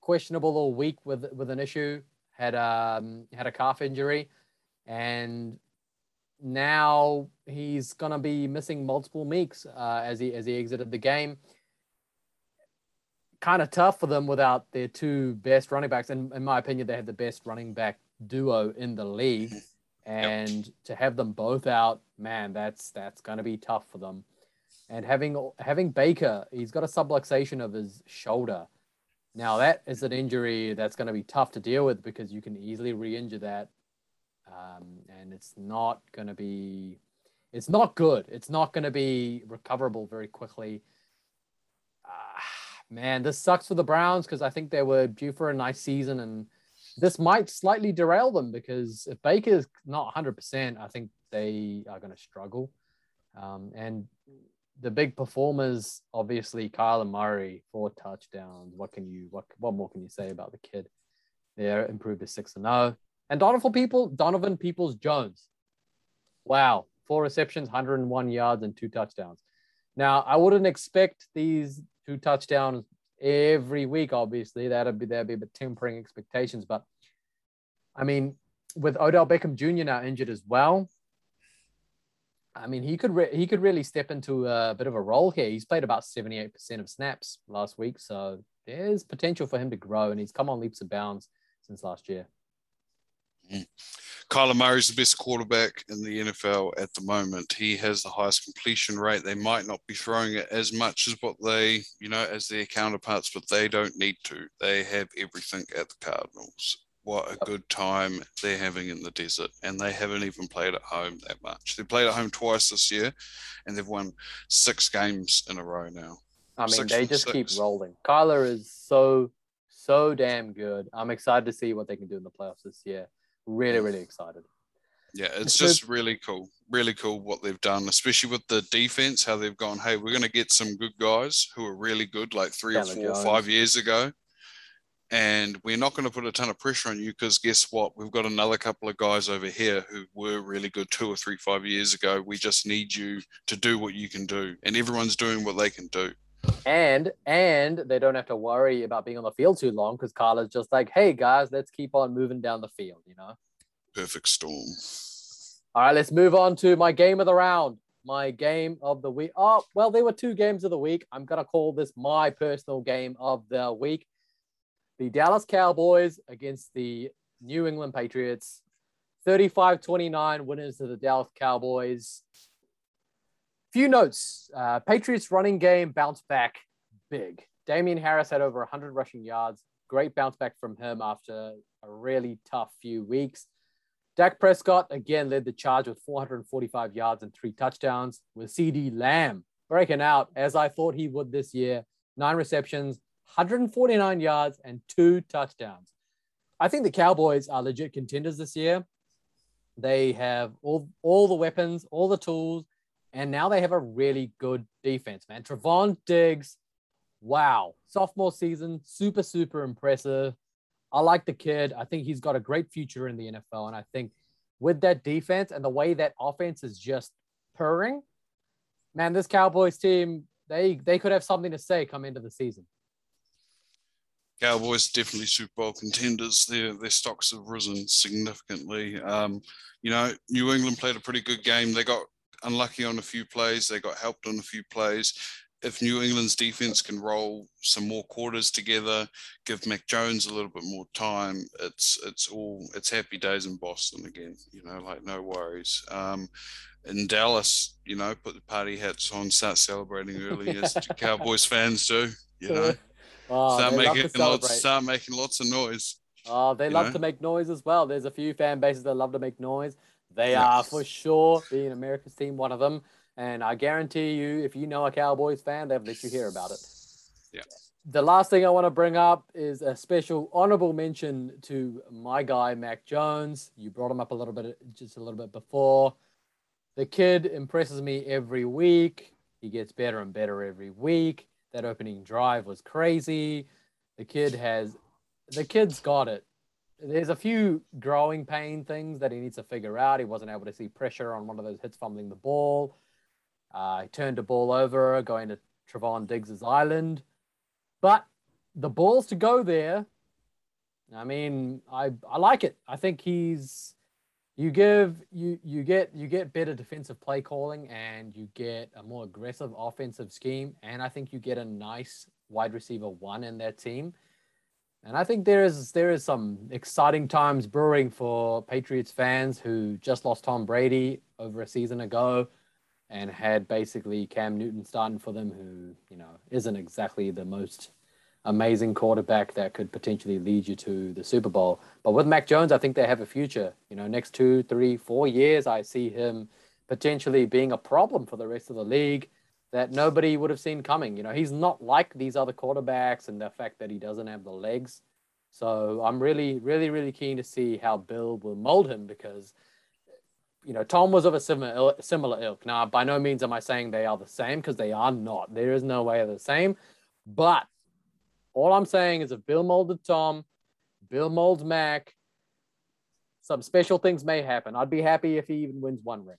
Speaker 1: questionable all week with with an issue, had um had a calf injury, and now he's gonna be missing multiple weeks uh, as he as he exited the game. Kind of tough for them without their two best running backs, and in my opinion, they had the best running back duo in the league. And to have them both out, man, that's that's gonna be tough for them. And having having Baker, he's got a subluxation of his shoulder. Now that is an injury that's going to be tough to deal with because you can easily re-injure that um, and it's not going to be it's not good. It's not going to be recoverable very quickly. Ah, man this sucks for the browns because i think they were due for a nice season and this might slightly derail them because if baker's not 100% i think they are going to struggle. Um, and the big performers obviously Kyler Murray four touchdowns. What can you what what more can you say about the kid? There improved to 6 and 0 and Donovan People, Donovan Peoples Jones. Wow, four receptions, 101 yards, and two touchdowns. Now, I wouldn't expect these two touchdowns every week, obviously. That'd be that'd be a bit tempering expectations. But I mean, with Odell Beckham Jr. now injured as well, I mean, he could re- he could really step into a bit of a role here. He's played about 78% of snaps last week, so there's potential for him to grow, and he's come on leaps and bounds since last year.
Speaker 2: Kyler Murray's the best quarterback in the NFL at the moment. He has the highest completion rate. They might not be throwing it as much as what they, you know, as their counterparts, but they don't need to. They have everything at the Cardinals. What a good time they're having in the desert. And they haven't even played at home that much. They played at home twice this year and they've won six games in a row now.
Speaker 1: I mean,
Speaker 2: Six
Speaker 1: they just keep rolling. Kyler is so, so damn good. I'm excited to see what they can do in the playoffs this year. Really, really excited.
Speaker 2: Yeah, it's just really cool. Really cool what they've done, especially with the defense, how they've gone, hey, we're going to get some good guys who are really good like three or four,
Speaker 1: Jones.
Speaker 2: five years ago. And we're not going to put a ton of pressure on you because guess what? We've got another couple of guys over here who were really good two or three, five years ago. We just need you to do what you can do. And everyone's doing what they can do.
Speaker 1: And and they don't have to worry about being on the field too long because Kyler's just like, hey guys, let's keep on moving down the field, you know.
Speaker 2: Perfect storm.
Speaker 1: All right, let's move on to my game of the round. My game of the week. Oh, well, there were two games of the week. I'm to call this my personal game of the week. The Dallas Cowboys against the New England Patriots. 35 29 winners to the Dallas Cowboys. Few notes uh, Patriots running game bounced back big. Damien Harris had over 100 rushing yards. Great bounce back from him after a really tough few weeks. Dak Prescott again led the charge with 445 yards and three touchdowns, with CeeDee Lamb breaking out as I thought he would this year. Nine receptions, 149 yards and two touchdowns. I think the Cowboys are legit contenders this year. They have all, all the weapons, all the tools, and now they have a really good defense, man. Trevon Diggs, wow. Sophomore season, super, super impressive. I like the kid. I think he's got a great future in the NFL. And I think with that defense and the way that offense is just purring, man, this Cowboys team, they they could have something to say come into the season.
Speaker 2: Cowboys definitely Super Bowl contenders. Their their stocks have risen significantly. Um, you know, New England played a pretty good game. They got unlucky on a few plays. They got helped on a few plays. If New England's defense can roll some more quarters together, give Mac Jones a little bit more time, it's it's all it's happy days in Boston again. You know, like no worries. Um, in Dallas, you know, put the party hats on, start celebrating early as (laughs) Cowboys fans do. You know, oh, start making lots, start making lots of noise.
Speaker 1: Oh, they love know? to make noise as well. There's a few fan bases that love to make noise. They yes. are for sure being America's team, one of them. And I guarantee you, if you know a Cowboys fan, they've let you hear about it.
Speaker 2: Yeah.
Speaker 1: The last thing I want to bring up is a special honorable mention to my guy, Mac Jones. You brought him up a little bit, just a little bit before. The kid impresses me every week. He gets better and better every week. That opening drive was crazy. The kid has, the kid's got it there's a few growing pain things that he needs to figure out. He wasn't able to see pressure on one of those hits fumbling the ball. Uh, he turned the ball over going to Trevon Diggs's island. But the balls to go there, I mean, I, I like it. I think he's you give you you get you get better defensive play calling and you get a more aggressive offensive scheme and I think you get a nice wide receiver one in that team and I think there is there is some exciting times brewing for Patriots fans who just lost Tom Brady over a season ago and had basically Cam Newton starting for them who, you know, isn't exactly the most amazing quarterback that could potentially lead you to the Super Bowl. But with Mac Jones, I think they have a future. You know, next two, three, four years, I see him potentially being a problem for the rest of the league that nobody would have seen coming. You know, he's not like these other quarterbacks and the fact that he doesn't have the legs. So I'm really, really, really keen to see how Bill will mold him because, you know, Tom was of a similar, similar ilk. Now, by no means am I saying they are the same because they are not. There is no way they're the same. But all I'm saying is if Bill molded Tom, Bill molds Mac, some special things may happen. I'd be happy if he even wins one ring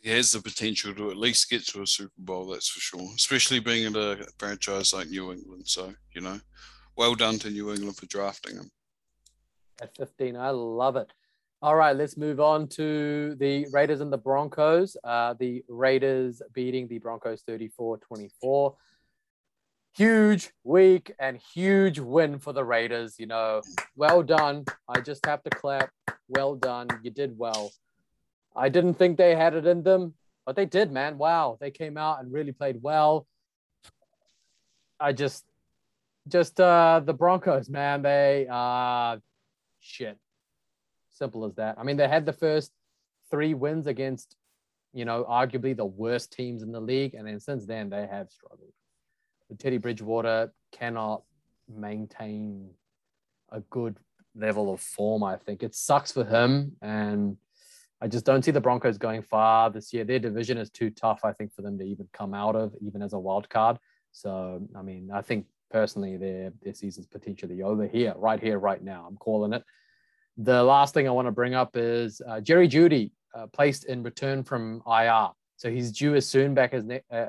Speaker 2: he has the potential to at least get to a Super Bowl, that's for sure, especially being in a franchise like New England. So, you know, well done to New England for drafting him.
Speaker 1: At 15, I love it. All right, let's move on to the Raiders and the Broncos. Uh, the Raiders beating the Broncos 34 24. Huge week and huge win for the Raiders. You know, well done. I just have to clap. Well done. You did well. I didn't think they had it in them, but they did, man. Wow, they came out and really played well. I just, just uh, the Broncos, man. They uh, shit. Simple as that. I mean, they had the first three wins against, you know, arguably the worst teams in the league, and then since then they have struggled. Teddy Bridgewater cannot maintain a good level of form. I think it sucks for him, and I just don't see the Broncos going far this year. Their division is too tough, I think, for them to even come out of, even as a wild card. So, I mean, I think personally their their season's potentially over here, right here, right now. I'm calling it. The last thing I want to bring up is uh, Jerry Jeudy uh, placed in return from IR. So he's due as soon back as, ne- uh,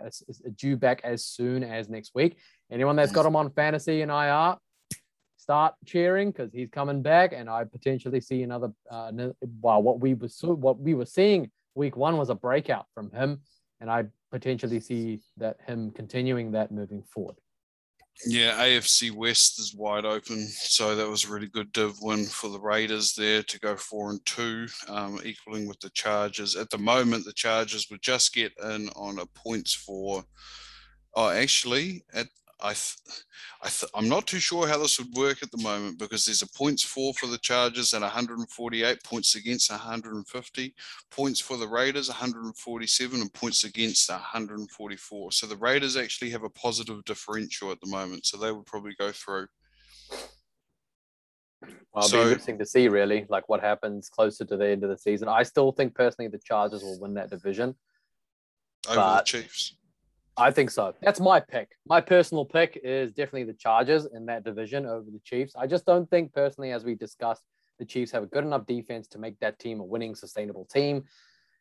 Speaker 1: due back as soon as next week. Anyone that's got him on fantasy and IR, start cheering because he's coming back, and I potentially see another. Uh, well, what we were what we were seeing week one was a breakout from him, and I potentially see that him continuing that moving forward.
Speaker 2: Yeah, AFC West is wide open, so that was a really good div win for the Raiders there to go four and two, um, equaling with the Chargers. At the moment, the Chargers would just get in on a points for. Oh, actually, at I, th- I th- I'm not too sure how this would work at the moment because there's a points for for the Chargers and 148 points against 150 points for the Raiders 147 and points against 144. So the Raiders actually have a positive differential at the moment, so they would probably go through.
Speaker 1: Well, it'll
Speaker 2: So-
Speaker 1: be interesting to see, really, like what happens closer to the end of the season. I still think personally the Chargers will win that division.
Speaker 2: Over
Speaker 1: But-
Speaker 2: the Chiefs.
Speaker 1: I think so. That's my pick. My personal pick is definitely the Chargers in that division over the Chiefs. I just don't think, personally, as we discussed, the Chiefs have a good enough defense to make that team a winning, sustainable team.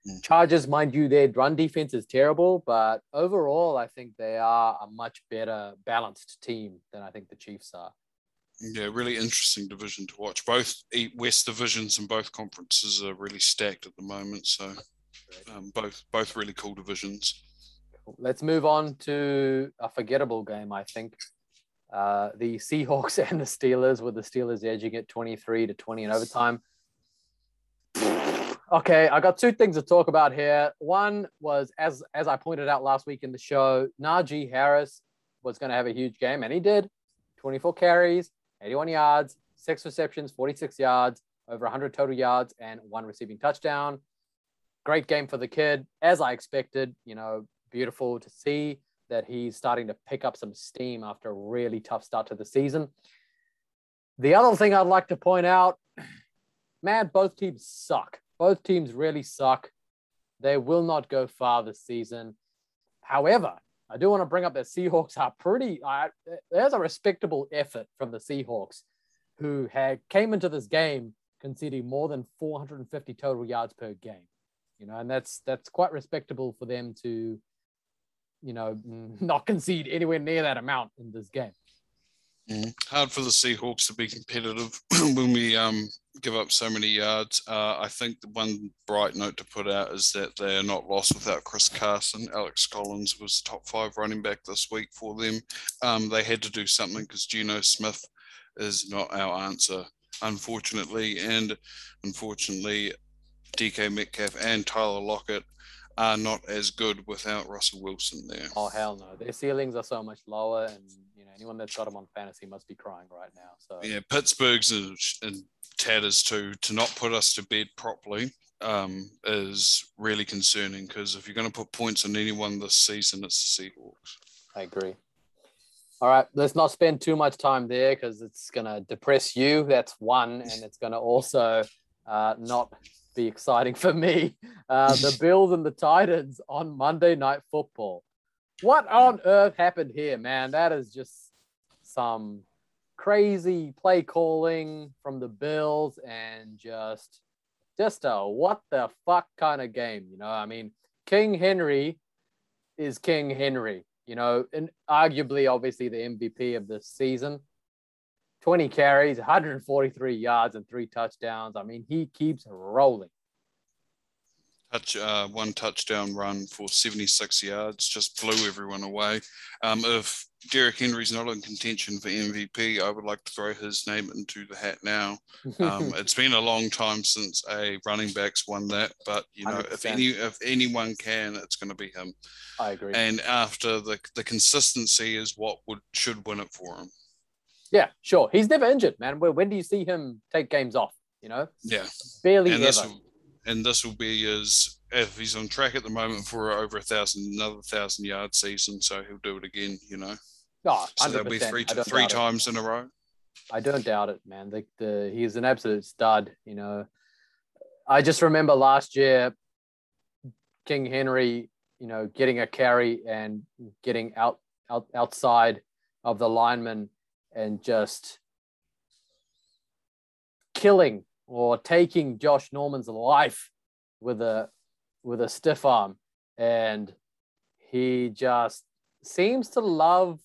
Speaker 2: Mm.
Speaker 1: Chargers, mind you, their run defense is terrible, but overall, I think they are a much better balanced team than I think the Chiefs are.
Speaker 2: Yeah, really interesting division to watch. Both West divisions and both conferences are really stacked at the moment. So um, both both really cool divisions.
Speaker 1: Let's move on to a forgettable game, I think. Uh, the Seahawks (laughs) and the Steelers, with the Steelers edging it 23 to 20 in overtime. (laughs) Okay, I got two things to talk about here. One was, as as I pointed out last week in the show, Najee Harris was going to have a huge game, and he did. 24 carries, 81 yards, six receptions, 46 yards, over 100 total yards, and one receiving touchdown. Great game for the kid, as I expected. You know, beautiful to see that he's starting to pick up some steam after a really tough start to the season. The other thing I'd like to point out, (clears throat) man, both teams suck. Both teams really suck. They will not go far this season. However, I do want to bring up that Seahawks are pretty. Uh, there's a respectable effort from the Seahawks, who had came into this game conceding more than 450 total yards per game. You know, and that's that's quite respectable for them to, you know, (laughs) not concede anywhere near that amount in this game.
Speaker 2: Hard for the Seahawks to be competitive (clears throat) when we um, give up so many yards. Uh, I think the one bright note to put out is that they are not lost without Chris Carson. Alex Collins was top five running back this week for them. Um, they had to do something because Geno Smith is not our answer, unfortunately. And unfortunately, DK Metcalf and Tyler Lockett are not as good without Russell Wilson there.
Speaker 1: Oh hell no! Their ceilings are so much lower, and you know anyone that's got them on fantasy must be crying right now. So
Speaker 2: yeah, Pittsburgh's in, in tatters too. To not put us to bed properly um, is really concerning because if you're going to put points on anyone this season, it's the Seahawks.
Speaker 1: I agree. All right, let's not spend too much time there because it's gonna depress you. That's one, and it's gonna also uh, not be exciting for me. Uh, the (laughs) Bills and the Titans on Monday Night Football. What on earth happened here, man? That is just some crazy play calling from the Bills and just just a what the fuck kind of game, you know? I mean, King Henry is King Henry, you know, and arguably obviously the MVP of this season. 20 carries, 143 yards, and three touchdowns. I mean, he keeps rolling.
Speaker 2: Touch uh, one touchdown run for 76 yards, just blew everyone away. Um, if Derrick Henry's not in contention for MVP, I would like to throw his name into the hat now. Um, (laughs) it's been a long time since a running back's won that, but you know, if
Speaker 1: 100%.
Speaker 2: any if anyone can, it's going to be him.
Speaker 1: I agree.
Speaker 2: And after the the consistency is what would should win it for him.
Speaker 1: Yeah, sure. He's never injured, man. When, when do you see him take games off? You know,
Speaker 2: Yeah,
Speaker 1: barely
Speaker 2: and
Speaker 1: ever.
Speaker 2: this will and this will be his if he's on track at the moment for over a thousand another thousand yard season, so he'll do it again. You know,
Speaker 1: Oh,
Speaker 2: so that'll be three three
Speaker 1: doubt it.
Speaker 2: times in a row.
Speaker 1: I don't doubt it, man. The, the he's an absolute stud. You know, I just remember last year, King Henry, you know, getting a carry and getting out, out outside of the lineman and just killing or taking Josh Norman's life with a with a stiff arm, and he just seems to love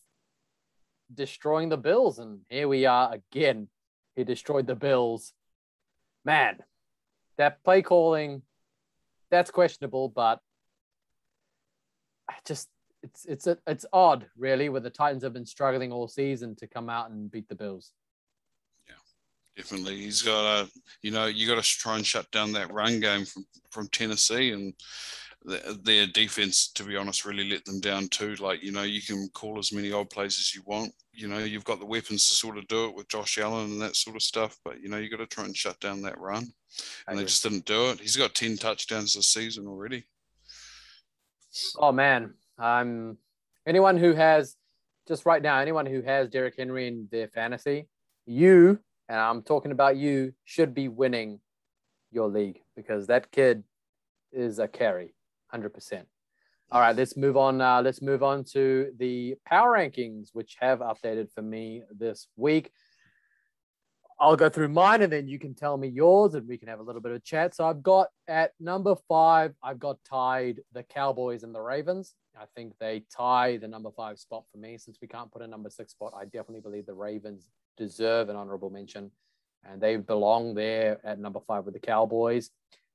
Speaker 1: destroying the Bills. And here we are again. He destroyed the Bills. Man, that play calling, that's questionable, but I just it's it's a, it's odd, really, where the Titans have been struggling all season to come out and beat the Bills.
Speaker 2: Yeah, definitely, he's got to, you know, you got to try and shut down that run game from from Tennessee, and their defense, to be honest, really let them down too. Like, you know, you can call as many odd plays as you want. You know, you've got the weapons to sort of do it with Josh Allen and that sort of stuff, but, you know, you got to try and shut down that run. And they just didn't do it. He's got 10 touchdowns this season already.
Speaker 1: Oh, man. Um, anyone who has, just right now, anyone who has Derrick Henry in their fantasy, you, and I'm talking about you, should be winning your league because that kid is a carry. 100%. All right, let's move on. Uh, let's move on to the power rankings, which have updated for me this week. I'll go through mine and then you can tell me yours and we can have a little bit of chat. So I've got at number five, I've got tied the Cowboys and the Ravens. I think they tie the number five spot for me. Since we can't put a number six spot, I definitely believe the Ravens deserve an honorable mention and they belong there at number five with the Cowboys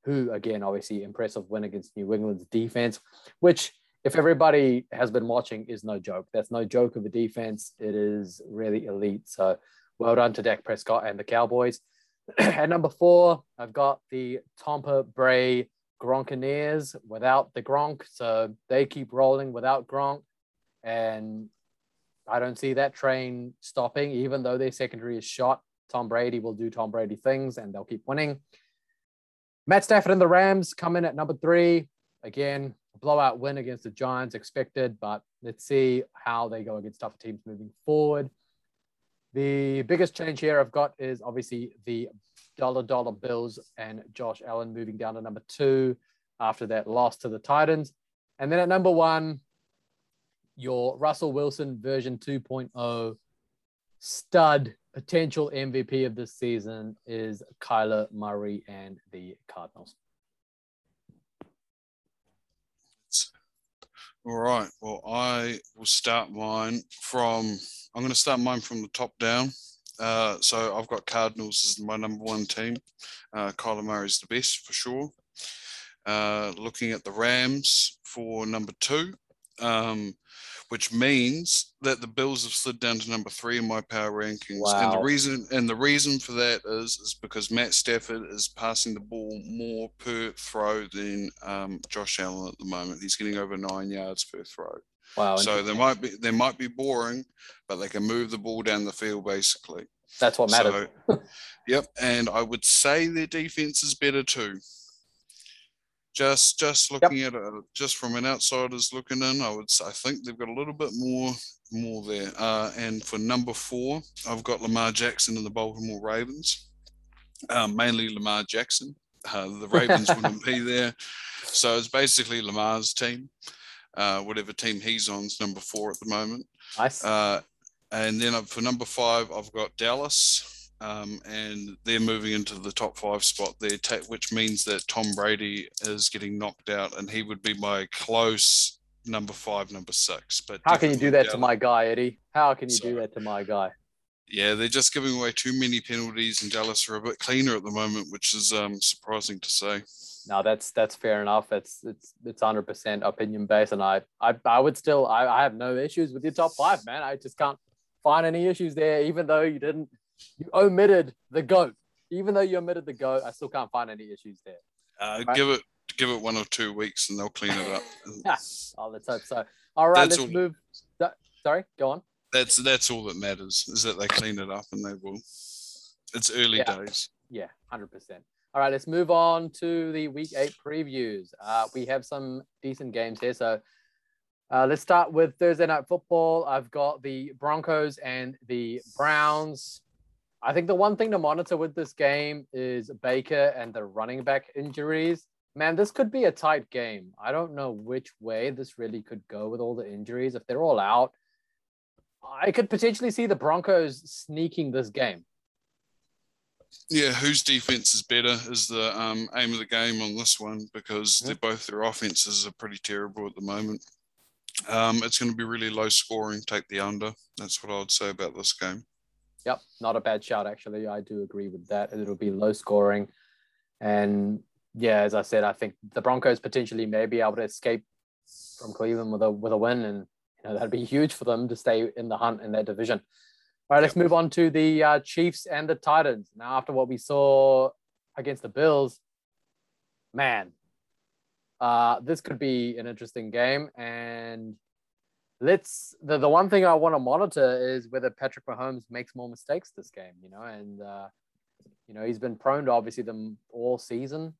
Speaker 1: who again, obviously impressive win against New England's defense, which if everybody has been watching is no joke. That's no joke of a defense. It is really elite. So well done to Dak Prescott and the Cowboys. (clears throat) At number four, I've got the Tampa Bay Gronkaneers without the Gronk. So they keep rolling without Gronk. And I don't see that train stopping, even though their secondary is shot. Tom Brady will do Tom Brady things and they'll keep winning. Matt Stafford and the Rams come in at number three. Again, blowout win against the Giants expected, but let's see how they go against tougher teams moving forward. The biggest change here I've got is obviously the dollar dollar bills and Josh Allen moving down to number two after that loss to the Titans. And then at number one, your Russell Wilson version 2.0 stud potential MVP of this season is Kyler Murray and the Cardinals.
Speaker 2: All right. Well, I will start mine from. I'm going to start mine from the top down. Uh, so I've got Cardinals as my number one team. Uh, Kyler Murray is the best for sure. Uh, looking at the Rams for number two. Um, which means that the Bills have slid down to number three in my power rankings. Wow. And the reason and the reason for that is is because Matt Stafford is passing the ball more per throw than um, Josh Allen at the moment. He's getting over nine yards per throw. Wow. So they might be they might be boring, but they can move the ball down the field basically.
Speaker 1: That's what matters.
Speaker 2: So, (laughs) yep, and I would say their defense is better too. Just just looking yep. at it, just from an outsider's looking in, I would say, I think they've got a little bit more more there. Uh, and for number four, I've got Lamar Jackson and the Baltimore Ravens, uh, mainly Lamar Jackson. Uh, the Ravens wouldn't be (laughs) there, so it's basically Lamar's team. Uh, whatever team he's on is number four at the moment.
Speaker 1: Nice.
Speaker 2: Uh, and then for number five, I've got Dallas um, and they're moving into the top five spot there, which means that Tom Brady is getting knocked out, and he would be my close number five, number six. But
Speaker 1: how can you do that to my guy, Eddie? How can you so, do that to my guy?
Speaker 2: Yeah, they're just giving away too many penalties, and Dallas are a bit cleaner at the moment, which is um, surprising to say.
Speaker 1: No, that's that's fair enough. It's it's it's hundred percent opinion based, and I I, I would still I, I have no issues with your top five, man. I just can't find any issues there, even though you didn't you omitted the goat. Even though you omitted the goat, I still can't find any issues there.
Speaker 2: Uh, right? Give it give it one or two weeks and they'll clean it up. (laughs)
Speaker 1: oh, let's hope so. All right, that's let's all, move. Sorry, go on.
Speaker 2: That's that's all that matters is that they clean it up and they will. It's early
Speaker 1: yeah.
Speaker 2: days.
Speaker 1: Yeah, hundred percent. All right, let's move on to the week eight previews. Uh, we have some decent games here, so uh, let's start with Thursday night football. I've got the Broncos and the Browns. I think the one thing to monitor with this game is Baker and the running back injuries. Man, this could be a tight game. I don't know which way this really could go with all the injuries. If they're all out, I could potentially see the Broncos sneaking this game.
Speaker 2: Yeah, whose defense is better is the um, aim of the game on this one because mm-hmm. they're both their offenses are pretty terrible at the moment. Um, it's going to be really low scoring. Take the under. That's what I would say about this game.
Speaker 1: Yep, not a bad shout actually. I do agree with that. It'll be low scoring, and yeah, as I said, I think the Broncos potentially may be able to escape from Cleveland with a with a win, and you know that'd be huge for them to stay in the hunt in that division. All right, let's move on to the uh, Chiefs and the Titans. Now, after what we saw against the Bills, man, Uh, this could be an interesting game, and let's the, the one thing I want to monitor is whether Patrick Mahomes makes more mistakes this game, you know, and uh, you know he's been prone to obviously them all season.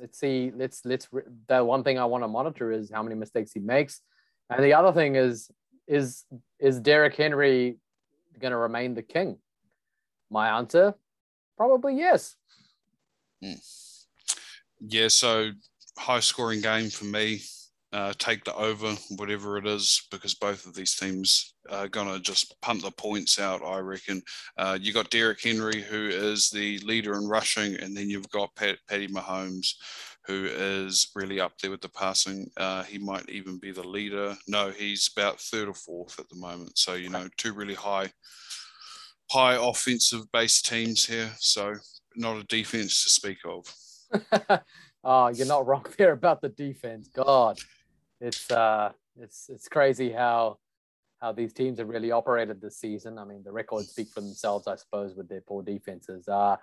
Speaker 1: Let's see, let's let's the one thing I want to monitor is how many mistakes he makes, and the other thing is is is Derrick Henry going to remain the king? My answer, probably yes.
Speaker 2: Hmm. Yeah, so high scoring game for me uh, take the over, whatever it is, because both of these teams are going to just pump the points out, I reckon. Uh, you got Derrick Henry, who is the leader in rushing, and then you've got Pat, Patty Mahomes, who is really up there with the passing. Uh, he might even be the leader. No, he's about third or fourth at the moment. So, you know, two really high, high offensive based teams here. So, not a defense to speak of. (laughs)
Speaker 1: oh, you're not wrong there about the defense. God it's uh it's it's crazy how how these teams have really operated this season. I mean, the records speak for themselves, I suppose, with their poor defenses. Uh,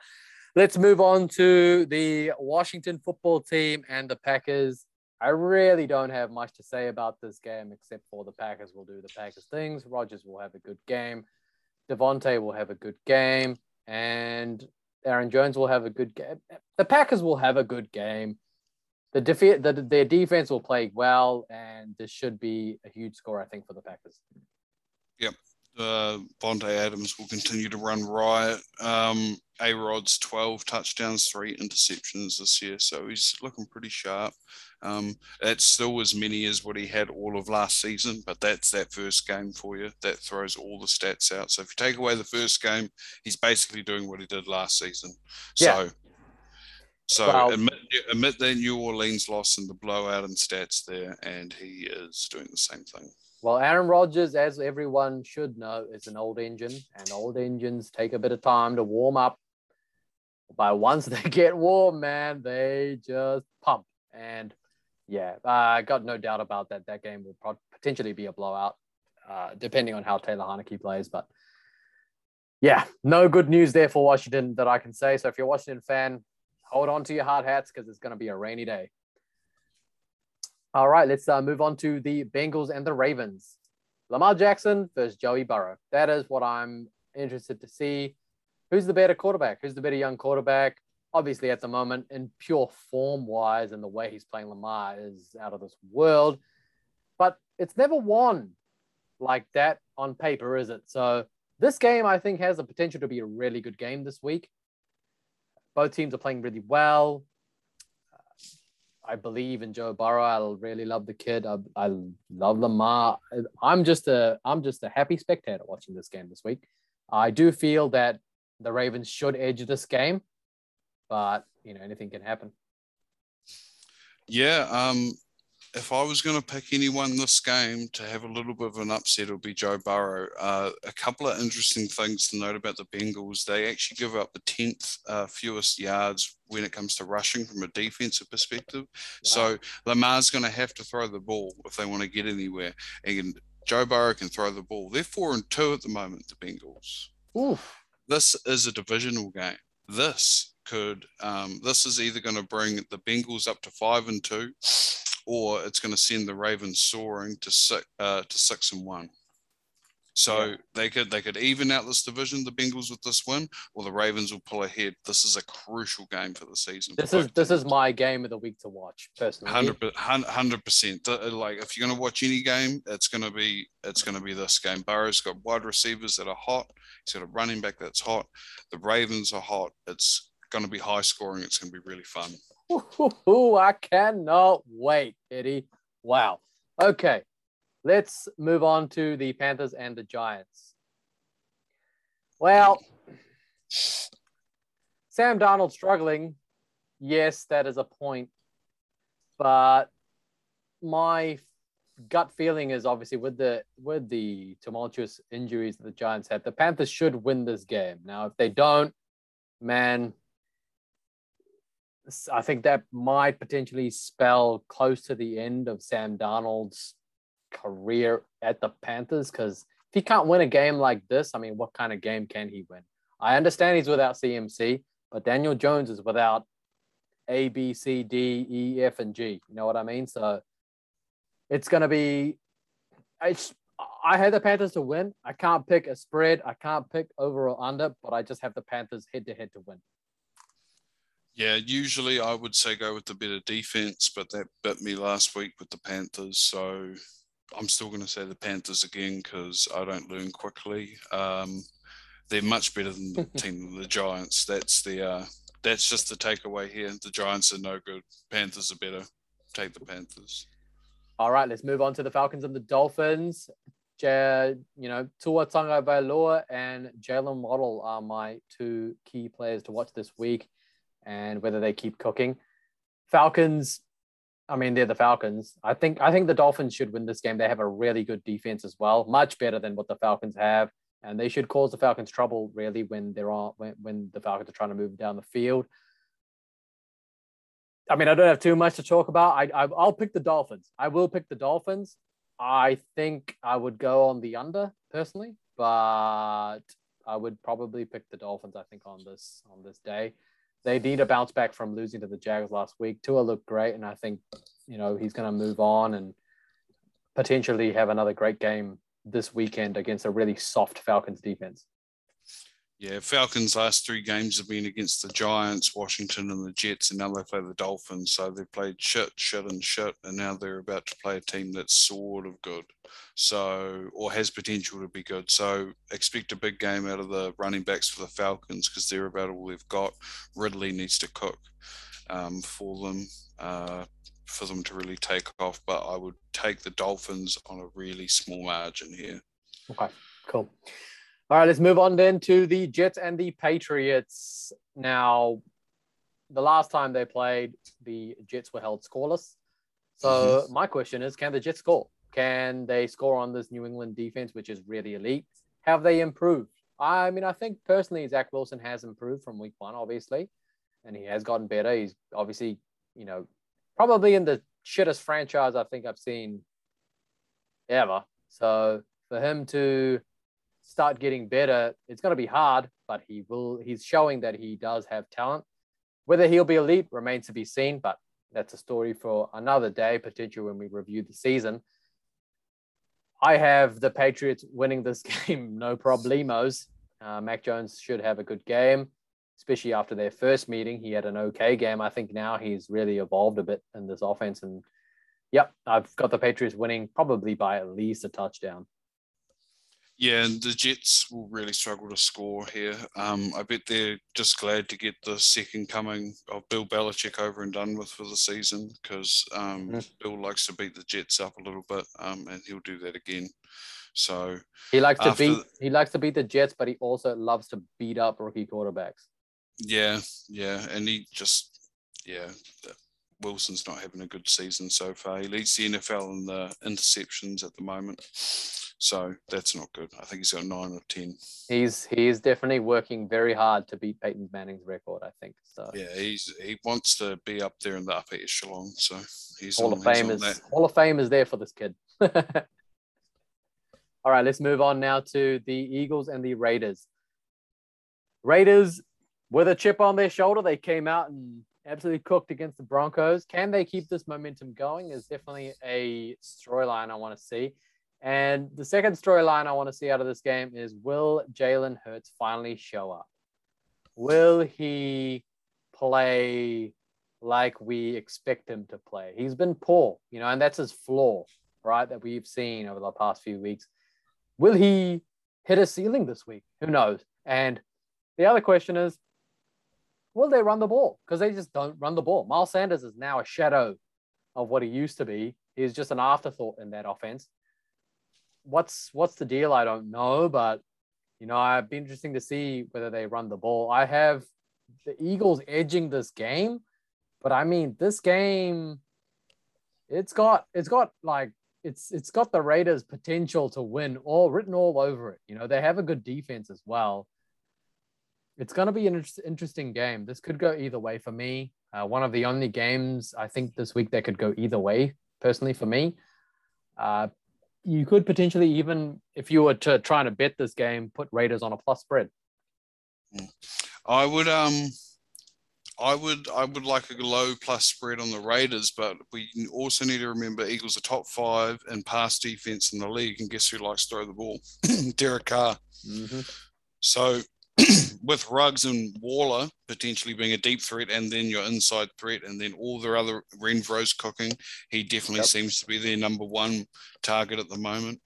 Speaker 1: let's move on to the Washington football team and the Packers. I really don't have much to say about this game except for the Packers will do the Packers things. Rodgers will have a good game. Davante will have a good game. And Aaron Jones will have a good game. The Packers will have a good game the, defi- the their defense will play well, and this should be a huge score, I think, for the Packers.
Speaker 2: Yep. Uh, Bonte Adams will continue to run riot. Um, a Rod's 12 touchdowns, three interceptions this year, so he's looking pretty sharp. Um, that's still as many as what he had all of last season, but that's that first game for you. That throws all the stats out. So if you take away the first game, he's basically doing what he did last season. Yeah. So so well, admit, admit New Orleans loss and the blowout and stats there, and he is doing the same thing.
Speaker 1: Well, Aaron Rodgers, as everyone should know, is an old engine, and old engines take a bit of time to warm up. But once (laughs) they get warm, man, they just pump. And yeah, I uh, got no doubt about that. That game will potentially be a blowout, uh, depending on how Taylor Heinicke plays. But yeah, no good news there for Washington that I can say. So if you're a Washington fan, hold on to your hard hats because it's going to be a rainy day. All right, let's uh, move on to the Bengals and the Ravens. Lamar Jackson versus Joey Burrow. That is what I'm interested to see. Who's the better quarterback? Who's the better young quarterback? Obviously, at the moment, in pure form wise, and the way he's playing Lamar is out of this world. But it's never won like that on paper, is it? So this game, I think, has the potential to be a really good game this week. Both teams are playing really well. I believe in Joe Burrow. I really love the kid. I, I love Lamar. I'm just a I'm just a happy spectator watching this game this week. I do feel that the Ravens should edge this game, but you know anything can happen.
Speaker 2: Yeah, um, if I was going to pick anyone this game to have a little bit of an upset, it would be Joe Burrow. Uh, a couple of interesting things to note about the Bengals: they actually give up the tenth uh, fewest yards when it comes to rushing from a defensive perspective. Wow. So Lamar's going to have to throw the ball if they want to get anywhere, and Joe Burrow can throw the ball. They're four and two at the moment. The Bengals.
Speaker 1: Oof.
Speaker 2: This is a divisional game. This could. Um, this is either going to bring the Bengals up to five and two or it's going to send the Ravens soaring to six, uh, to six and one. So yeah. they could they could even out this division, the Bengals with this win, or the Ravens will pull ahead. This is a crucial game for the season.
Speaker 1: This is this is my game of the week to watch personally.
Speaker 2: Hundred percent. Like if you're going to watch any game, it's going to be it's going to be this game. Burrow's got wide receivers that are hot. He's got a running back that's hot. The Ravens are hot. It's going to be high scoring. It's going to be really fun.
Speaker 1: Ooh, I cannot wait, Eddie. Wow. Okay, let's move on to the Panthers and the Giants. Well, Sam Darnold struggling. Yes, that is a point. But my gut feeling is obviously with the with the tumultuous injuries that the Giants have, the Panthers should win this game. Now, if they don't, man, I think that might potentially spell close to the end of Sam Darnold's career at the Panthers because if he can't win a game like this, I mean, what kind of game can he win? I understand he's without CMC, but Daniel Jones is without A, B, C, D, E, F, and G. You know what I mean? So it's going to be. I, I had the Panthers to win. I can't pick a spread. I can't pick over or under, but I just have the Panthers head to head to win.
Speaker 2: Yeah, usually I would say go with the better defense, but that bit me last week with the Panthers. So I'm still going to say the Panthers again because I don't learn quickly. Um, they're much better than the (laughs) team the Giants. That's the uh, that's just the takeaway here. The Giants are no good. Panthers are better. Take the Panthers.
Speaker 1: All right, let's move on to the Falcons and the Dolphins. J- you know, Tua Tagovailoa and Jaylen Waddle are my two key players to watch this week, and whether they keep cooking. Falcons, I mean, they're the Falcons. I think I think the Dolphins should win this game. They have a really good defense as well, much better than what the Falcons have and they should cause the Falcons trouble really when they're on when, when the Falcons are trying to move down the field. I mean, I don't have too much to talk about. I, I will pick the Dolphins. I will pick the Dolphins. I think I would go on the under personally, but I would probably pick the Dolphins. I think on this on this day, they need a bounce back from losing to the Jags last week. Tua looked great, and I think you know he's going to move on and potentially have another great game this weekend against a really soft Falcons defense.
Speaker 2: Yeah, Falcons' last three games have been against the Giants, Washington, and the Jets, and now they play the Dolphins. So they've played shit, shit, and shit, and now they're about to play a team that's sort of good, so or has potential to be good. So expect a big game out of the running backs for the Falcons because they're about all they've got. Ridley needs to cook um, for them. Uh, for them to really take off, but I would take the Dolphins on a really small margin here.
Speaker 1: Okay, cool. All right, let's move on then to the Jets and the Patriots. Now, the last time they played, the Jets were held scoreless. So mm-hmm. my question is, can the Jets score? Can they score on this New England defense, which is really elite? Have they improved? I mean, I think personally, Zach Wilson has improved from week one, obviously, and he has gotten better. He's obviously, you know, probably in the shittest franchise I think I've seen ever. So for him to start getting better, it's going to be hard, but he will. He's showing that he does have talent. Whether he'll be elite remains to be seen, but that's a story for another day, potentially when we review the season. I have the Patriots winning this (laughs) game, no problemos. Uh, Mac Jones should have a good game especially after their first meeting. He had an okay game. I think now he's really evolved a bit in this offense. And yep, I've got the Patriots winning probably by at least a touchdown.
Speaker 2: Yeah, and the Jets will really struggle to score here. Um, I bet they're just glad to get the second coming of Bill Belichick over and done with for the season because um, mm-hmm. Bill likes to beat the Jets up a little bit, um, and he'll do that again. So
Speaker 1: he likes to beat he likes to beat the Jets, but he also loves to beat up rookie quarterbacks.
Speaker 2: Yeah, yeah, and he just yeah. Wilson's not having a good season so far. He leads the NFL in the interceptions at the moment, so that's not good. I think he's got nine or ten.
Speaker 1: He's he is definitely working very hard to beat Peyton Manning's record. I think so.
Speaker 2: Yeah, he's he wants to be up there in the upper echelon. So he's
Speaker 1: Hall
Speaker 2: on,
Speaker 1: of Fame is Hall of Fame is there for this kid. (laughs) All right, let's move on now to the Eagles and the Raiders. Raiders with a chip on their shoulder, they came out and absolutely cooked against the Broncos. Can they keep this momentum going? Is definitely a storyline I want to see. And the second storyline I want to see out of this game is will Jalen Hurts finally show up? Will he play like we expect him to play? He's been poor, you know, and that's his flaw, right? That we've seen over the past few weeks. Will he hit a ceiling this week? Who knows? And the other question is will they run the ball? Because they just don't run the ball. Miles Sanders is now a shadow of what he used to be. He's just an afterthought in that offense. What's what's the deal? I don't know, but you know, I'd be interesting to see whether they run the ball. I have the Eagles edging this game, but I mean, this game, it's got it's got like it's it's got the Raiders' potential to win all written all over it. You know, they have a good defense as well it's going to be an interesting game. This could go either way for me. Uh, one of the only games I think this week that could go either way, personally, for me. Uh, you could potentially even, if you were to try to bet this game, put Raiders on a plus spread.
Speaker 2: I would um, I would I would like a low plus spread on the Raiders, but we also need to remember Eagles are top five and pass defense in the league, and guess who likes to throw the ball? (clears throat) Derek Carr.
Speaker 1: Mm-hmm.
Speaker 2: So (clears throat) with Ruggs and Waller potentially being a deep threat, and then your inside threat, and then all their other Renfrow's cooking, he definitely yep. seems to be their number one target at the moment.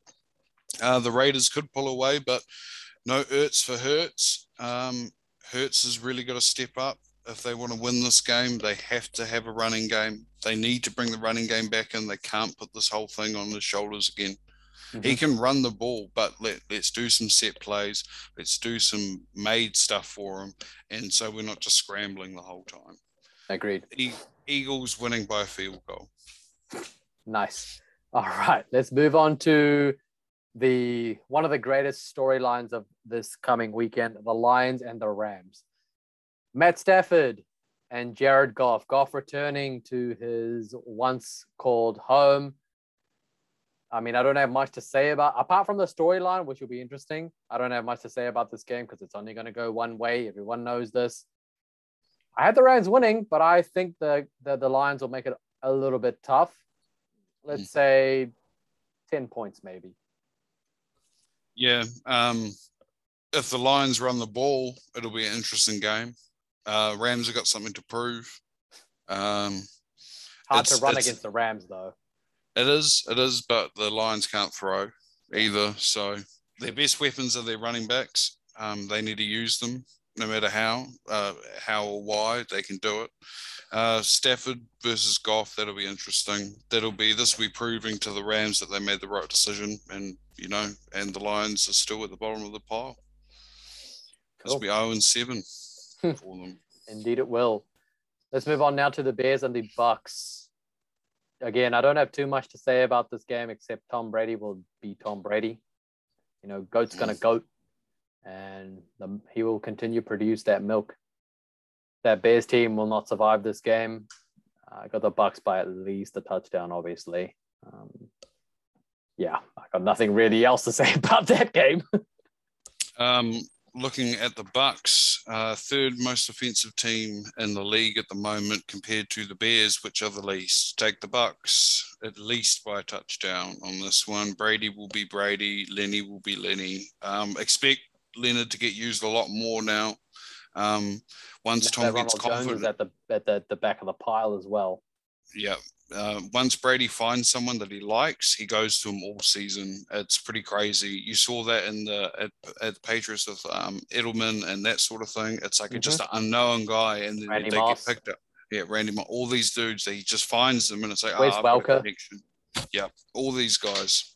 Speaker 2: Uh, the Raiders could pull away, but no Ertz for Hurts. Um, Hurts has really got to step up if they want to win this game. They have to have a running game. They need to bring the running game back in. They can't put this whole thing on his shoulders again. Mm-hmm. He can run the ball, but let, let's do some set plays. Let's do some made stuff for him. And so we're not just scrambling the whole time.
Speaker 1: Agreed.
Speaker 2: E- Eagles winning by a field goal.
Speaker 1: Nice. All right. Let's move on to the one of the greatest storylines of this coming weekend the Lions and the Rams. Matt Stafford and Jared Goff. Goff returning to his once called home I mean, I don't have much to say about apart from the storyline, which will be interesting. I don't have much to say about this game because it's only going to go one way. Everyone knows this. I had the Rams winning, but I think the, the the Lions will make it a little bit tough. Let's mm. say ten points, maybe.
Speaker 2: Yeah, um, if the Lions run the ball, it'll be an interesting game. Uh, Rams have got something to prove. Um,
Speaker 1: Hard to run against the Rams, though.
Speaker 2: It is, it is, but the Lions can't throw either. So their best weapons are their running backs. Um, they need to use them no matter how, uh, how or why they can do it. Uh, Stafford versus Goff, that'll be interesting. That'll be this will be proving to the Rams that they made the right decision, and you know, and the Lions are still at the bottom of the pile. Cool. It'll be zero and seven (laughs) for them.
Speaker 1: Indeed, it will. Let's move on now to the Bears and the Bucs again, I don't have too much to say about this game except Tom Brady will be Tom Brady. You know, goat's gonna goat, and the, he will continue to produce that milk. That Bears team will not survive this game. I got the Bucs by at least a touchdown, obviously. Um, yeah, I got nothing really else to (laughs) say about that game.
Speaker 2: um, looking at the Bucs, uh, third most offensive team in the league at the moment compared to the Bears, which are the least. Take the Bucs at least by a touchdown on this one. Brady will be Brady. Lenny will be Lenny. Um, expect Leonard to get used a lot more now. Um, once Tom gets confident
Speaker 1: at the at the, the back of the pile as well.
Speaker 2: Yeah, uh, once Brady finds someone that he likes, he goes to him all season. It's pretty crazy. You saw that in the at, at the Patriots with um, Edelman and that sort of thing. It's like mm-hmm. just an unknown guy, and then Randy they Moss. get picked up. Yeah, Randy Moss. All these dudes, he just finds them, and it's like,
Speaker 1: Where's oh, Welker?
Speaker 2: Yeah, all these guys.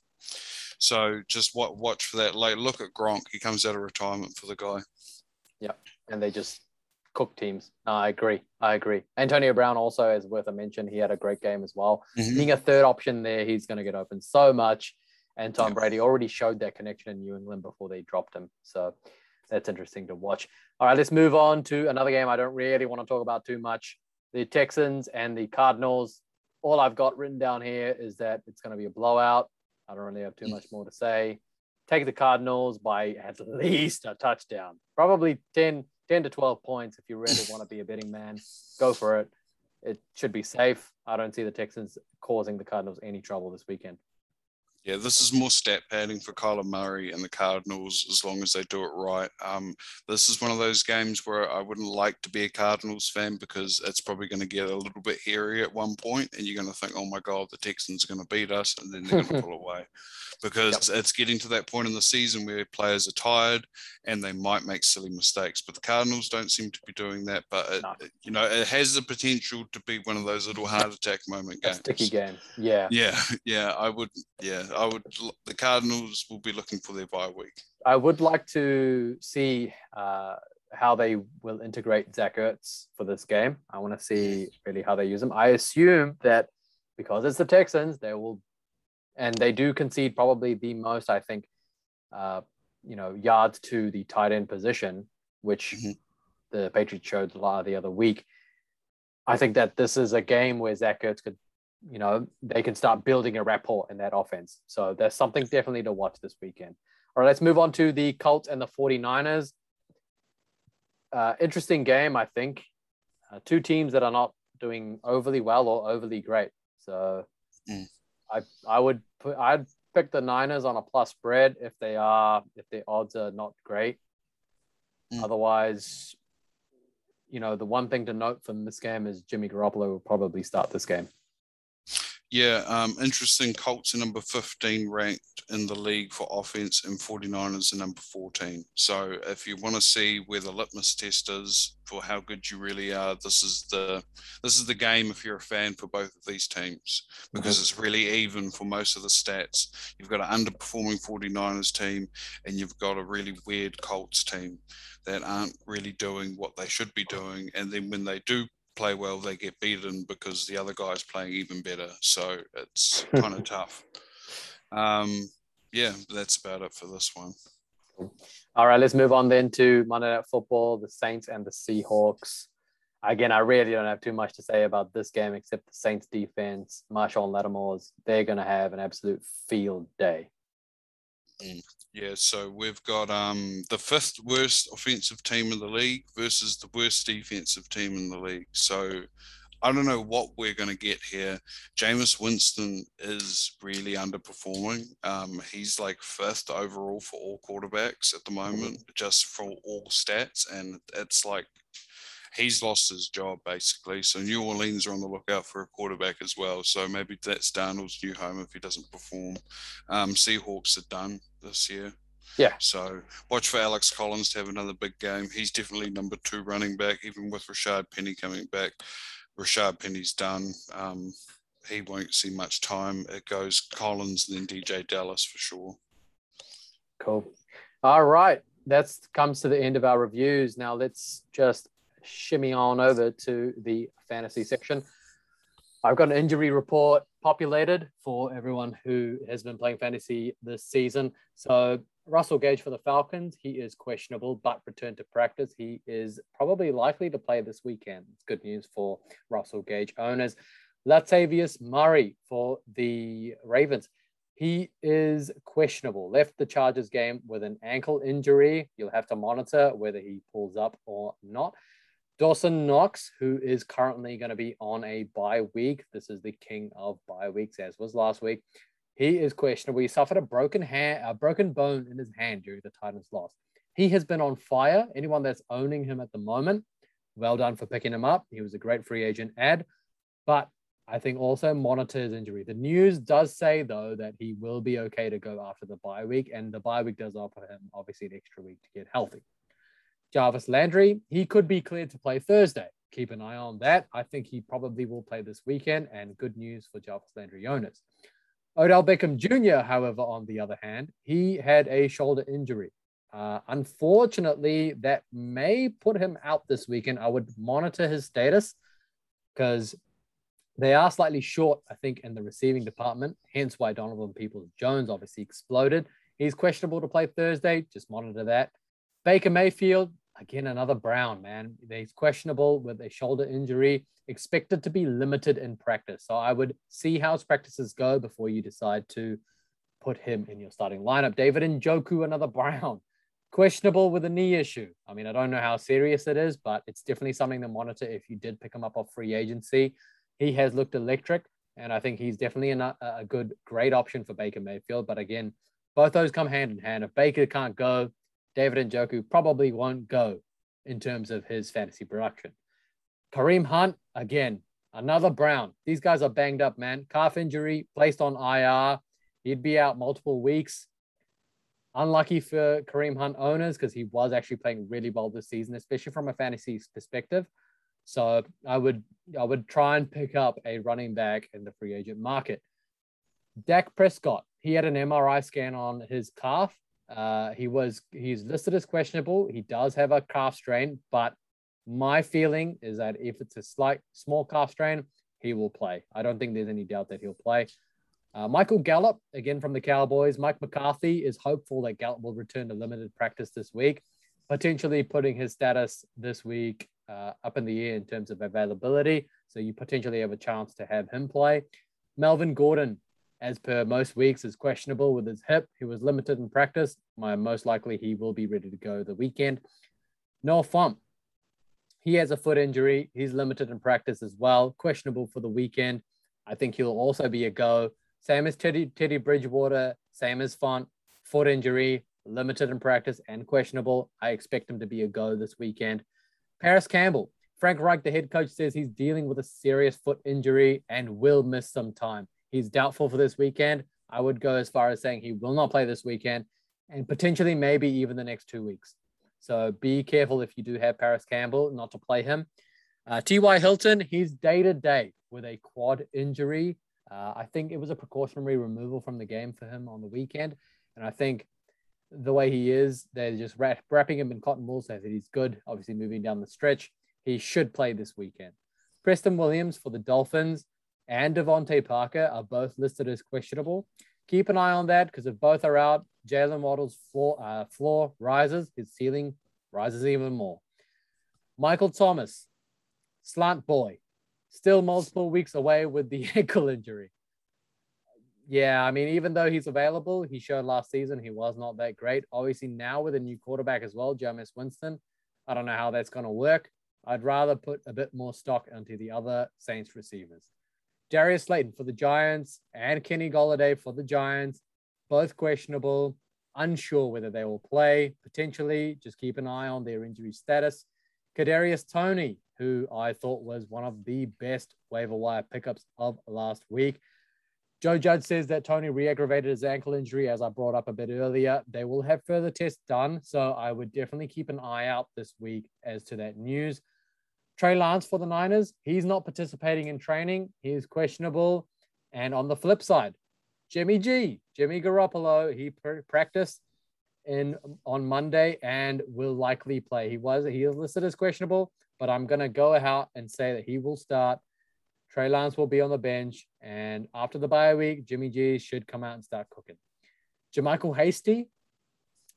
Speaker 2: So just what watch for that. Like, look at Gronk. He comes out of retirement for the guy.
Speaker 1: Yeah, and they just cook teams. No, I agree. I agree. Antonio Brown also is worth a mention. He had a great game as well. Mm-hmm. Being a third option there, he's going to get open so much. And Tom yeah. Brady already showed that connection in New England before they dropped him. So that's interesting to watch. All right, let's move on to another game I don't really want to talk about too much. The Texans and the Cardinals. All I've got written down here is that it's going to be a blowout. I don't really have too much more to say. Take the Cardinals by at least a touchdown, probably 10, 10 to 12 points if you really want to be a betting man go for it. It should be safe. I don't see the texans causing the cardinals any trouble this weekend
Speaker 2: yeah, this is more stat padding for Kyler Murray and the Cardinals as long as they do it right. Um, this is one of those games where I wouldn't like to be a Cardinals fan because it's probably going to get a little bit hairy at one point, and you're going to think, "Oh my God, the Texans are going to beat us," and then they're going to pull (laughs) away because yep. it's getting to that point in the season where players are tired and they might make silly mistakes. But the Cardinals don't seem to be doing that. But it, no. you know, it has the potential to be one of those little heart attack moment games.
Speaker 1: sticky game. Yeah.
Speaker 2: Yeah. (laughs) Yeah. I would. Yeah. I would. The Cardinals will be looking for their bye week.
Speaker 1: I would like to see. Uh, how they will integrate Zach Ertz for this game. I want to see really how they use him. I assume that because it's the Texans, they will and they do concede probably the most, I think, uh, you know, yards to the tight end position, which mm-hmm. the Patriots showed a lot the other week. I think that this is a game where Zach Ertz could, you know, they can start building a rapport in that offense. So there's something definitely to watch this weekend. All right, let's move on to the Colts and the 49ers. Uh, interesting game, I think. uh, two teams that are not doing overly well or overly great. So
Speaker 2: Mm.
Speaker 1: I I would put I'd pick the Niners on a plus spread if they are if the odds are not great.
Speaker 2: Mm.
Speaker 1: Otherwise, you know, the one thing to note from this game is Jimmy Garoppolo will probably start this game.
Speaker 2: Yeah, um, interesting. Colts are number 15 ranked in the league for offense, and 49ers are number 14. So, if you want to see where the litmus test is for how good you really are, this is the this is the game. If you're a fan for both of these teams, because it's really even for most of the stats. You've got an underperforming 49ers team, and you've got a really weird Colts team that aren't really doing what they should be doing. And then when they do play well, they get beaten because the other guy's playing even better. So it's (laughs) kind of tough. Um, yeah, that's about it for this one.
Speaker 1: All right, let's move on then to Monday Night Football, the Saints and the Seahawks. Again, I really don't have too much to say about this game except the Saints defense, Marshall and Lattimore's. They're going to have an absolute field day.
Speaker 2: Yeah, so we've got um, the fifth worst offensive team in the league versus the worst defensive team in the league. So I don't know what we're going to get here. Jameis Winston is really underperforming. Um, he's like fifth overall for all quarterbacks at the moment, just for all stats. And it's like he's lost his job basically. So New Orleans are on the lookout for a quarterback as well. So maybe that's Darnold's new home if he doesn't perform. Um, Seahawks are done this year.
Speaker 1: Yeah.
Speaker 2: So watch for Alex Collins to have another big game. He's definitely number two running back, even with Rashad Penny coming back. Rashad Penny's done. Um, he won't see much time. It goes Collins and then DeeJay Dallas for sure.
Speaker 1: Cool. All right. That comes to the end of our reviews. Now let's just shimmy on over to the fantasy section. I've got an injury report populated for everyone who has been playing fantasy this season. So Russell Gage for the Falcons, he is questionable but returned to practice. He is probably likely to play this weekend. It's good news for Russell Gage owners. Latavius Murray for the Ravens. He is questionable. Left the Chargers game with an ankle injury. You'll have to monitor whether he pulls up or not. Dawson Knox, who is currently going to be on a bye week. This is the king of bye weeks, as was last week. He is questionable. He suffered a broken hand, a broken bone in his hand during the Titans' loss. He has been on fire. Anyone that's owning him at the moment, well done for picking him up. He was a great free agent ad, but I think also monitor his injury. The news does say though that he will be okay to go after the bye week, and the bye week does offer him obviously an extra week to get healthy. Jarvis Landry, he could be cleared to play Thursday. Keep an eye on that. I think he probably will play this weekend, and good news for Jarvis Landry owners. Odell Beckham Jr., however, on the other hand, he had a shoulder injury. Uh, unfortunately, that may put him out this weekend. I would monitor his status because they are slightly short, I think, in the receiving department, hence why Donovan Peoples Jones obviously exploded. He's questionable to play Thursday. Just monitor that. Baker Mayfield, again, another Brown, man. He's questionable with a shoulder injury, expected to be limited in practice. So I would see how his practices go before you decide to put him in your starting lineup. David Njoku, another (laughs) Brown, questionable with a knee issue. I mean, I don't know how serious it is, but it's definitely something to monitor if you did pick him up off free agency. He has looked electric, and I think he's definitely a, uh, a good, great option for Baker Mayfield. But again, both those come hand in hand. If Baker can't go, David Njoku probably won't go in terms of his fantasy production. Kareem Hunt, again, another Brown. These guys are banged up, man. Calf injury, placed on IR. He'd be out multiple weeks. Unlucky for Kareem Hunt owners because he was actually playing really well this season, especially from a fantasy perspective. So I would I would try and pick up a running back in the free agent market. Dak Prescott, he had an MRI scan on his calf. Uh, he was he's listed as questionable. He does have a calf strain, but my feeling is that if it's a slight small calf strain, he will play. I don't think there's any doubt that he'll play. Uh, Michael Gallup, again from the Cowboys. Mike McCarthy is hopeful that Gallup will return to limited practice this week, potentially putting his status this week uh, up in the air in terms of availability. So you potentially have a chance to have him play. Melvin Gordon, as per most weeks, is questionable with his hip. He was limited in practice. My, most likely he will be ready to go the weekend. Noah Fant, He has a foot injury. He's limited in practice as well, questionable for the weekend. I think he'll also be a go. Same as Teddy, Teddy Bridgewater, same as Fant, foot injury, limited in practice and questionable. I expect him to be a go this weekend. Parris Campbell, Frank Reich, the head coach, says he's dealing with a serious foot injury and will miss some time. He's doubtful for this weekend. I would go as far as saying he will not play this weekend and potentially maybe even the next two weeks. So be careful if you do have Parris Campbell not to play him. Uh, T.Y. Hilton, he's day to day with a quad injury. Uh, I think it was a precautionary removal from the game for him on the weekend. And I think the way he is, they're just wrap, wrapping him in cotton wool so that he's good, obviously moving down the stretch. He should play this weekend. Preston Williams for the Dolphins and DeVante Parker are both listed as questionable. Keep an eye on that because if both are out, Jaylen Waddle's floor, uh, floor rises, his ceiling rises even more. Michael Thomas, slant boy, still multiple weeks away with the (laughs) ankle injury. Yeah, I mean, even though he's available, he showed last season he was not that great. Obviously, now with a new quarterback as well, Jameis Winston, I don't know how that's going to work. I'd rather put a bit more stock into the other Saints receivers. Darius Slayton for the Giants and Kenny Golladay for the Giants, both questionable, unsure whether they will play. Potentially, just keep an eye on their injury status. Kadarius Toney, who I thought was one of the best waiver wire pickups of last week. Joe Judge says that Toney re-aggravated his ankle injury, as I brought up a bit earlier. They will have further tests done, so I would definitely keep an eye out this week as to that news. Trey Lance for the Niners, he's not participating in training. He's questionable. And on the flip side, Jimmy G, Jimmy Garoppolo, he pr- practiced in on Monday and will likely play. He was he is listed as questionable, but I'm gonna go out and say that he will start. Trey Lance will be on the bench, and after the bye week, Jimmy G should come out and start cooking. JaMycal Hasty,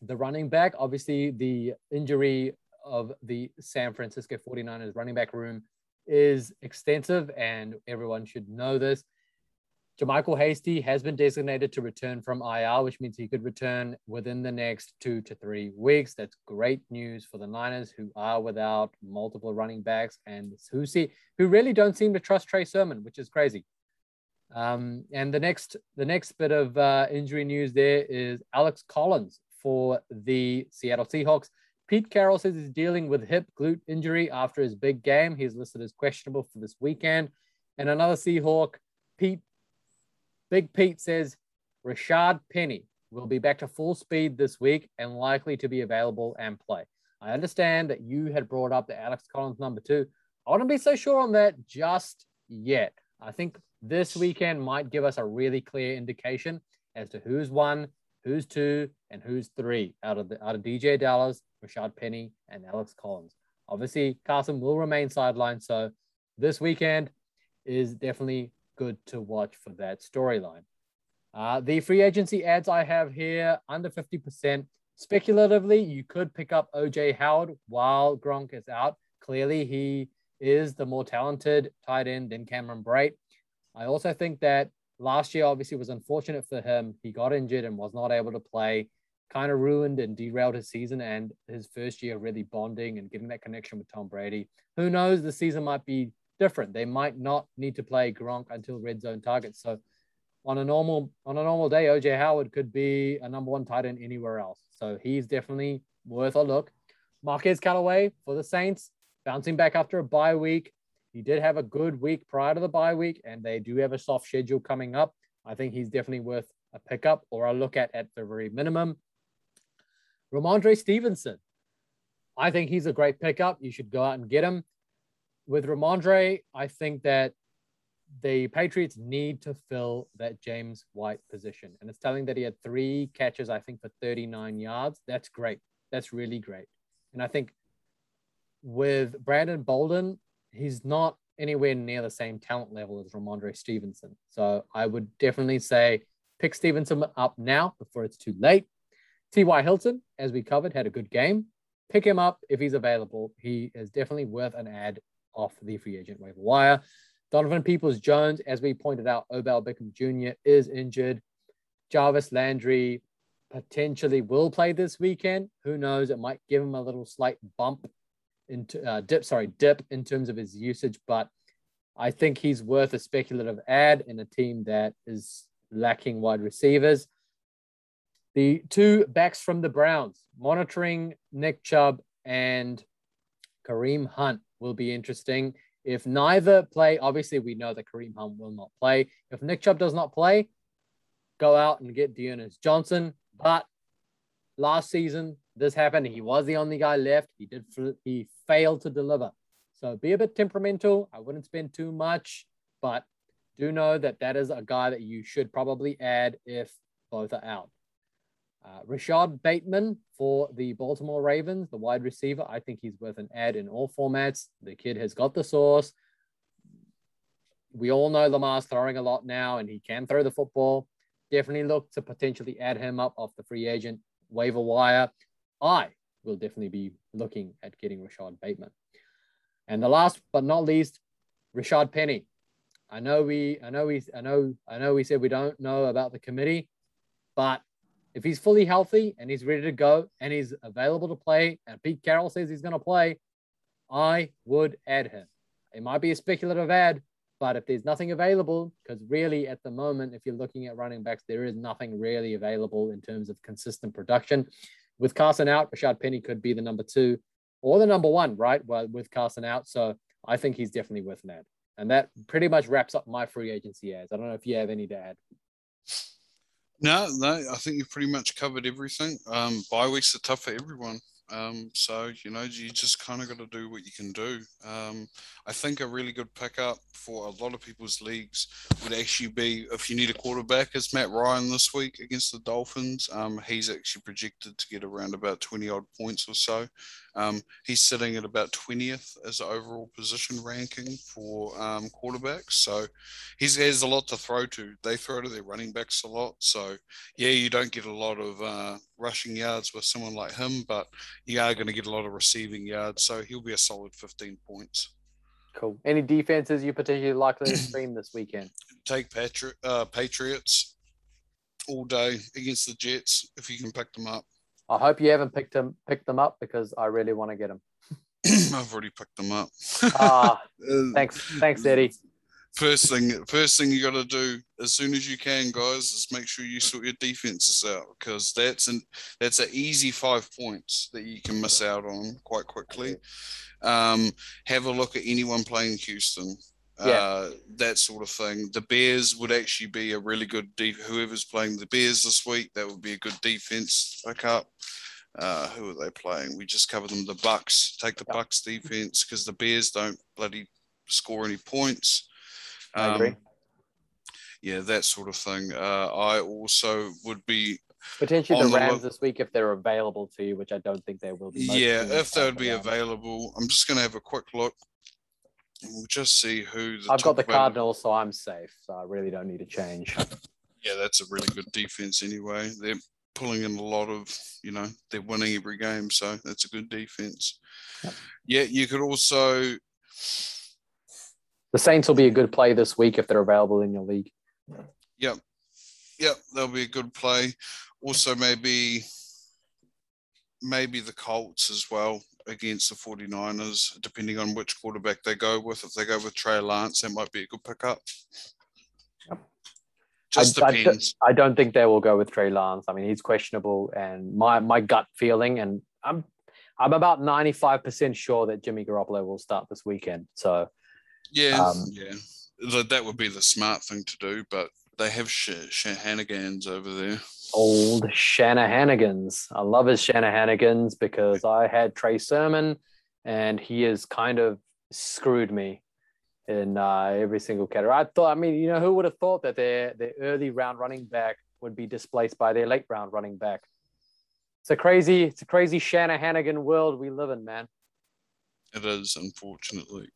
Speaker 1: the running back, obviously the injury of the San Francisco 49ers running back room is extensive, and everyone should know this. JaMycal Hasty has been designated to return from IR, which means he could return within the next two to three weeks. That's great news for the Niners, who are without multiple running backs and who see who really don't seem to trust Trey Sermon, which is crazy. Um, and the next the next bit of uh, injury news there is Alex Collins for the Seattle Seahawks. Pete Carroll says he's dealing with hip glute injury after his big game. He's listed as questionable for this weekend. And another Seahawk, Pete, Big Pete says Rashad Penny will be back to full speed this week and likely to be available and play. I understand that you had brought up the Alex Collins number two. I wouldn't be so sure on that just yet. I think this weekend might give us a really clear indication as to who's one, who's two, and who's three out of the out of DeeJay Dallas, Rashad Penny, and Alex Collins. Obviously, Carson will remain sidelined, so this weekend is definitely good to watch for that storyline. Uh, the free agency ads I have here under 50%. Speculatively, you could pick up OJ Howard while Gronk is out. Clearly, he is the more talented tight end than Cameron Brate. I also think that last year obviously was unfortunate for him. He got injured and was not able to play, kind of ruined and derailed his season and his first year really bonding and getting that connection with Tom Brady. Who knows? The season might be different. They might not need to play Gronk until red zone targets. So on a normal on a normal day, OJ Howard could be a number one tight end anywhere else. So he's definitely worth a look. Marquez Callaway for the Saints, bouncing back after a bye week. He did have a good week prior to the bye week, and they do have a soft schedule coming up. I think he's definitely worth a pickup or a look at at the very minimum. Rhamondre Stevenson. I think he's a great pickup. You should go out and get him. With Rhamondre, I think that the Patriots need to fill that James White position. And it's telling that he had three catches, I think, for 39 yards. That's great. That's really great. And I think with Brandon Bolden, he's not anywhere near the same talent level as Rhamondre Stevenson. So I would definitely say pick Stevenson up now before it's too late. T.Y. Hilton, as we covered, had a good game. Pick him up if he's available. He is definitely worth an ad off the free agent waiver wire. Donovan Peoples Jones, as we pointed out, Odell Beckham Jr. is injured. Jarvis Landry potentially will play this weekend. Who knows? It might give him a little slight bump into uh, dip, sorry, dip in terms of his usage, but I think he's worth a speculative ad in a team that is lacking wide receivers. The two backs from the Browns, monitoring Nick Chubb and Kareem Hunt will be interesting. If neither play, obviously we know that Kareem Hunt will not play. If Nick Chubb does not play, go out and get D'Ernest Johnson. But last season, this happened. He was the only guy left. He did. He failed to deliver. So be a bit temperamental. I wouldn't spend too much, but do know that that is a guy that you should probably add if both are out. Uh, Rashod Bateman for the Baltimore Ravens, the wide receiver. I think he's worth an ad in all formats. The kid has got the sauce. We all know Lamar's throwing a lot now, and he can throw the football. Definitely look to potentially add him up off the free agent waiver wire. I will definitely be looking at getting Rashod Bateman. And the last but not least, Rashad Penny. I know we, I know we, I know, I know we said we don't know about the committee, but if he's fully healthy and he's ready to go and he's available to play, and Pete Carroll says he's going to play, I would add him. It might be a speculative ad, but if there's nothing available, because really at the moment, if you're looking at running backs, there is nothing really available in terms of consistent production. With Carson out, Rashad Penny could be the number two or the number one, right? Well, with Carson out. So I think he's definitely worth an ad. And that pretty much wraps up my free agency ads. I don't know if you have any to add.
Speaker 2: No, no, I think you've pretty much covered everything. Um, bye weeks are tough for everyone. Um, so you know, you just kind of got to do what you can do. Um, I think a really good pickup for a lot of people's leagues would actually be if you need a quarterback, is Matt Ryan this week against the Dolphins. Um, he's actually projected to get around about twenty odd points or so. Um, he's sitting at about 20th as overall position ranking for um, quarterbacks. So he has a lot to throw to. They throw to their running backs a lot. So, yeah, you don't get a lot of uh, rushing yards with someone like him, but you are going to get a lot of receiving yards. So he'll be a solid 15 points.
Speaker 1: Cool. Any defenses you particularly likely to stream this weekend? (clears throat)
Speaker 2: Take Patri- uh, Patriots all day against the Jets if you can pick them up.
Speaker 1: I hope you haven't picked them picked them up because I really want to get them. (clears throat)
Speaker 2: I've already picked them up.
Speaker 1: ah, (laughs) thanks, thanks, Eddie.
Speaker 2: First thing, first thing you got to do as soon as you can, guys, is make sure you sort your defenses out because that's an that's an easy five points that you can miss out on quite quickly. Um, have a look at anyone playing Houston yeah. uh, that sort of thing. The Bears would actually be a really good de- whoever's playing the Bears this week. That would be a good defense pick up. Uh, who are they playing? We just cover them. The Bucs. Take the Bucs defense because the Bears don't bloody score any points.
Speaker 1: Um, I agree. Um,
Speaker 2: yeah, that sort of thing. Uh, I also would be
Speaker 1: potentially the Rams the this week if they're available to you, which I don't think they will be.
Speaker 2: Yeah, if they would be available. I'm just going to have a quick look We'll just see who.
Speaker 1: I've got the Cardinals, so I'm safe. So I really don't need to change. (laughs)
Speaker 2: Yeah, that's a really good defense anyway. They're pulling in a lot of, you know, they're winning every game, so that's a good defense. Yep. Yeah, you could also.
Speaker 1: The Saints will be a good play this week if they're available in your league.
Speaker 2: Yep. Yep, they'll be a good play. Also, maybe maybe the Colts as well against the 49ers, depending on which quarterback they go with. If they go with Trey Lance, that might be a good pickup. Yep. Just I, depends.
Speaker 1: I, I, don't think they will go with Trey Lance. I mean, he's questionable, and my my gut feeling, and I'm I'm about 95% sure that Jimmy Garoppolo will start this weekend. So,
Speaker 2: yeah, um, yeah, that would be the smart thing to do, but they have sh- Shanahanigans over there
Speaker 1: old Shanahanigans. I love his Shanahanigans because I had Trey Sermon and he has kind of screwed me in uh, every single category. I thought, I mean, you know, who would have thought that their, their early round running back would be displaced by their late round running back? It's a crazy, it's a crazy Shanahanigan world we live in, man.
Speaker 2: It is, unfortunately.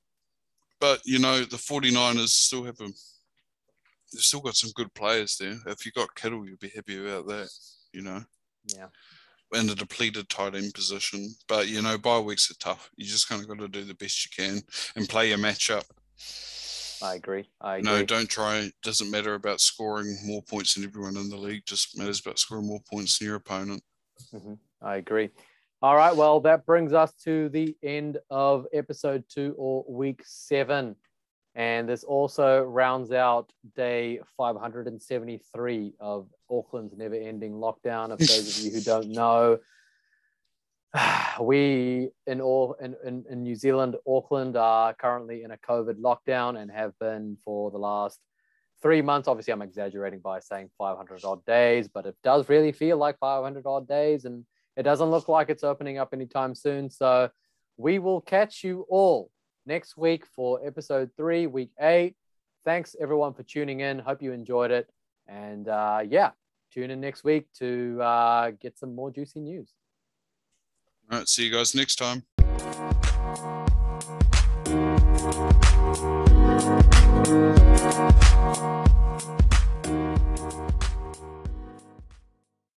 Speaker 2: But, you know, the 49ers still have a they've still got some good players there. If you got Kittle, you'd be happy about that, you know.
Speaker 1: Yeah.
Speaker 2: In a depleted tight end position, but you know, bye weeks are tough. You just kind of got to do the best you can and play your matchup.
Speaker 1: I agree. I agree.
Speaker 2: No, don't try. Doesn't matter about scoring more points than everyone in the league. Just matters about scoring more points than your opponent.
Speaker 1: Mm-hmm. I agree. All right. Well, that brings us to the end of episode two or week seven. And this also rounds out day 573 of Auckland's never ending lockdown. If those of you who don't know, (sighs) we in all in, in, in New Zealand, Auckland are currently in a COVID lockdown and have been for the last three months. Obviously, I'm exaggerating by saying 500 odd days, but it does really feel like 500 odd days, and it doesn't look like it's opening up anytime soon. So we will catch you all next week for episode three, week eight. Thanks everyone for tuning in. Hope you enjoyed it, and uh, yeah, tune in next week to uh, get some more juicy news.
Speaker 2: All right, see you guys next time.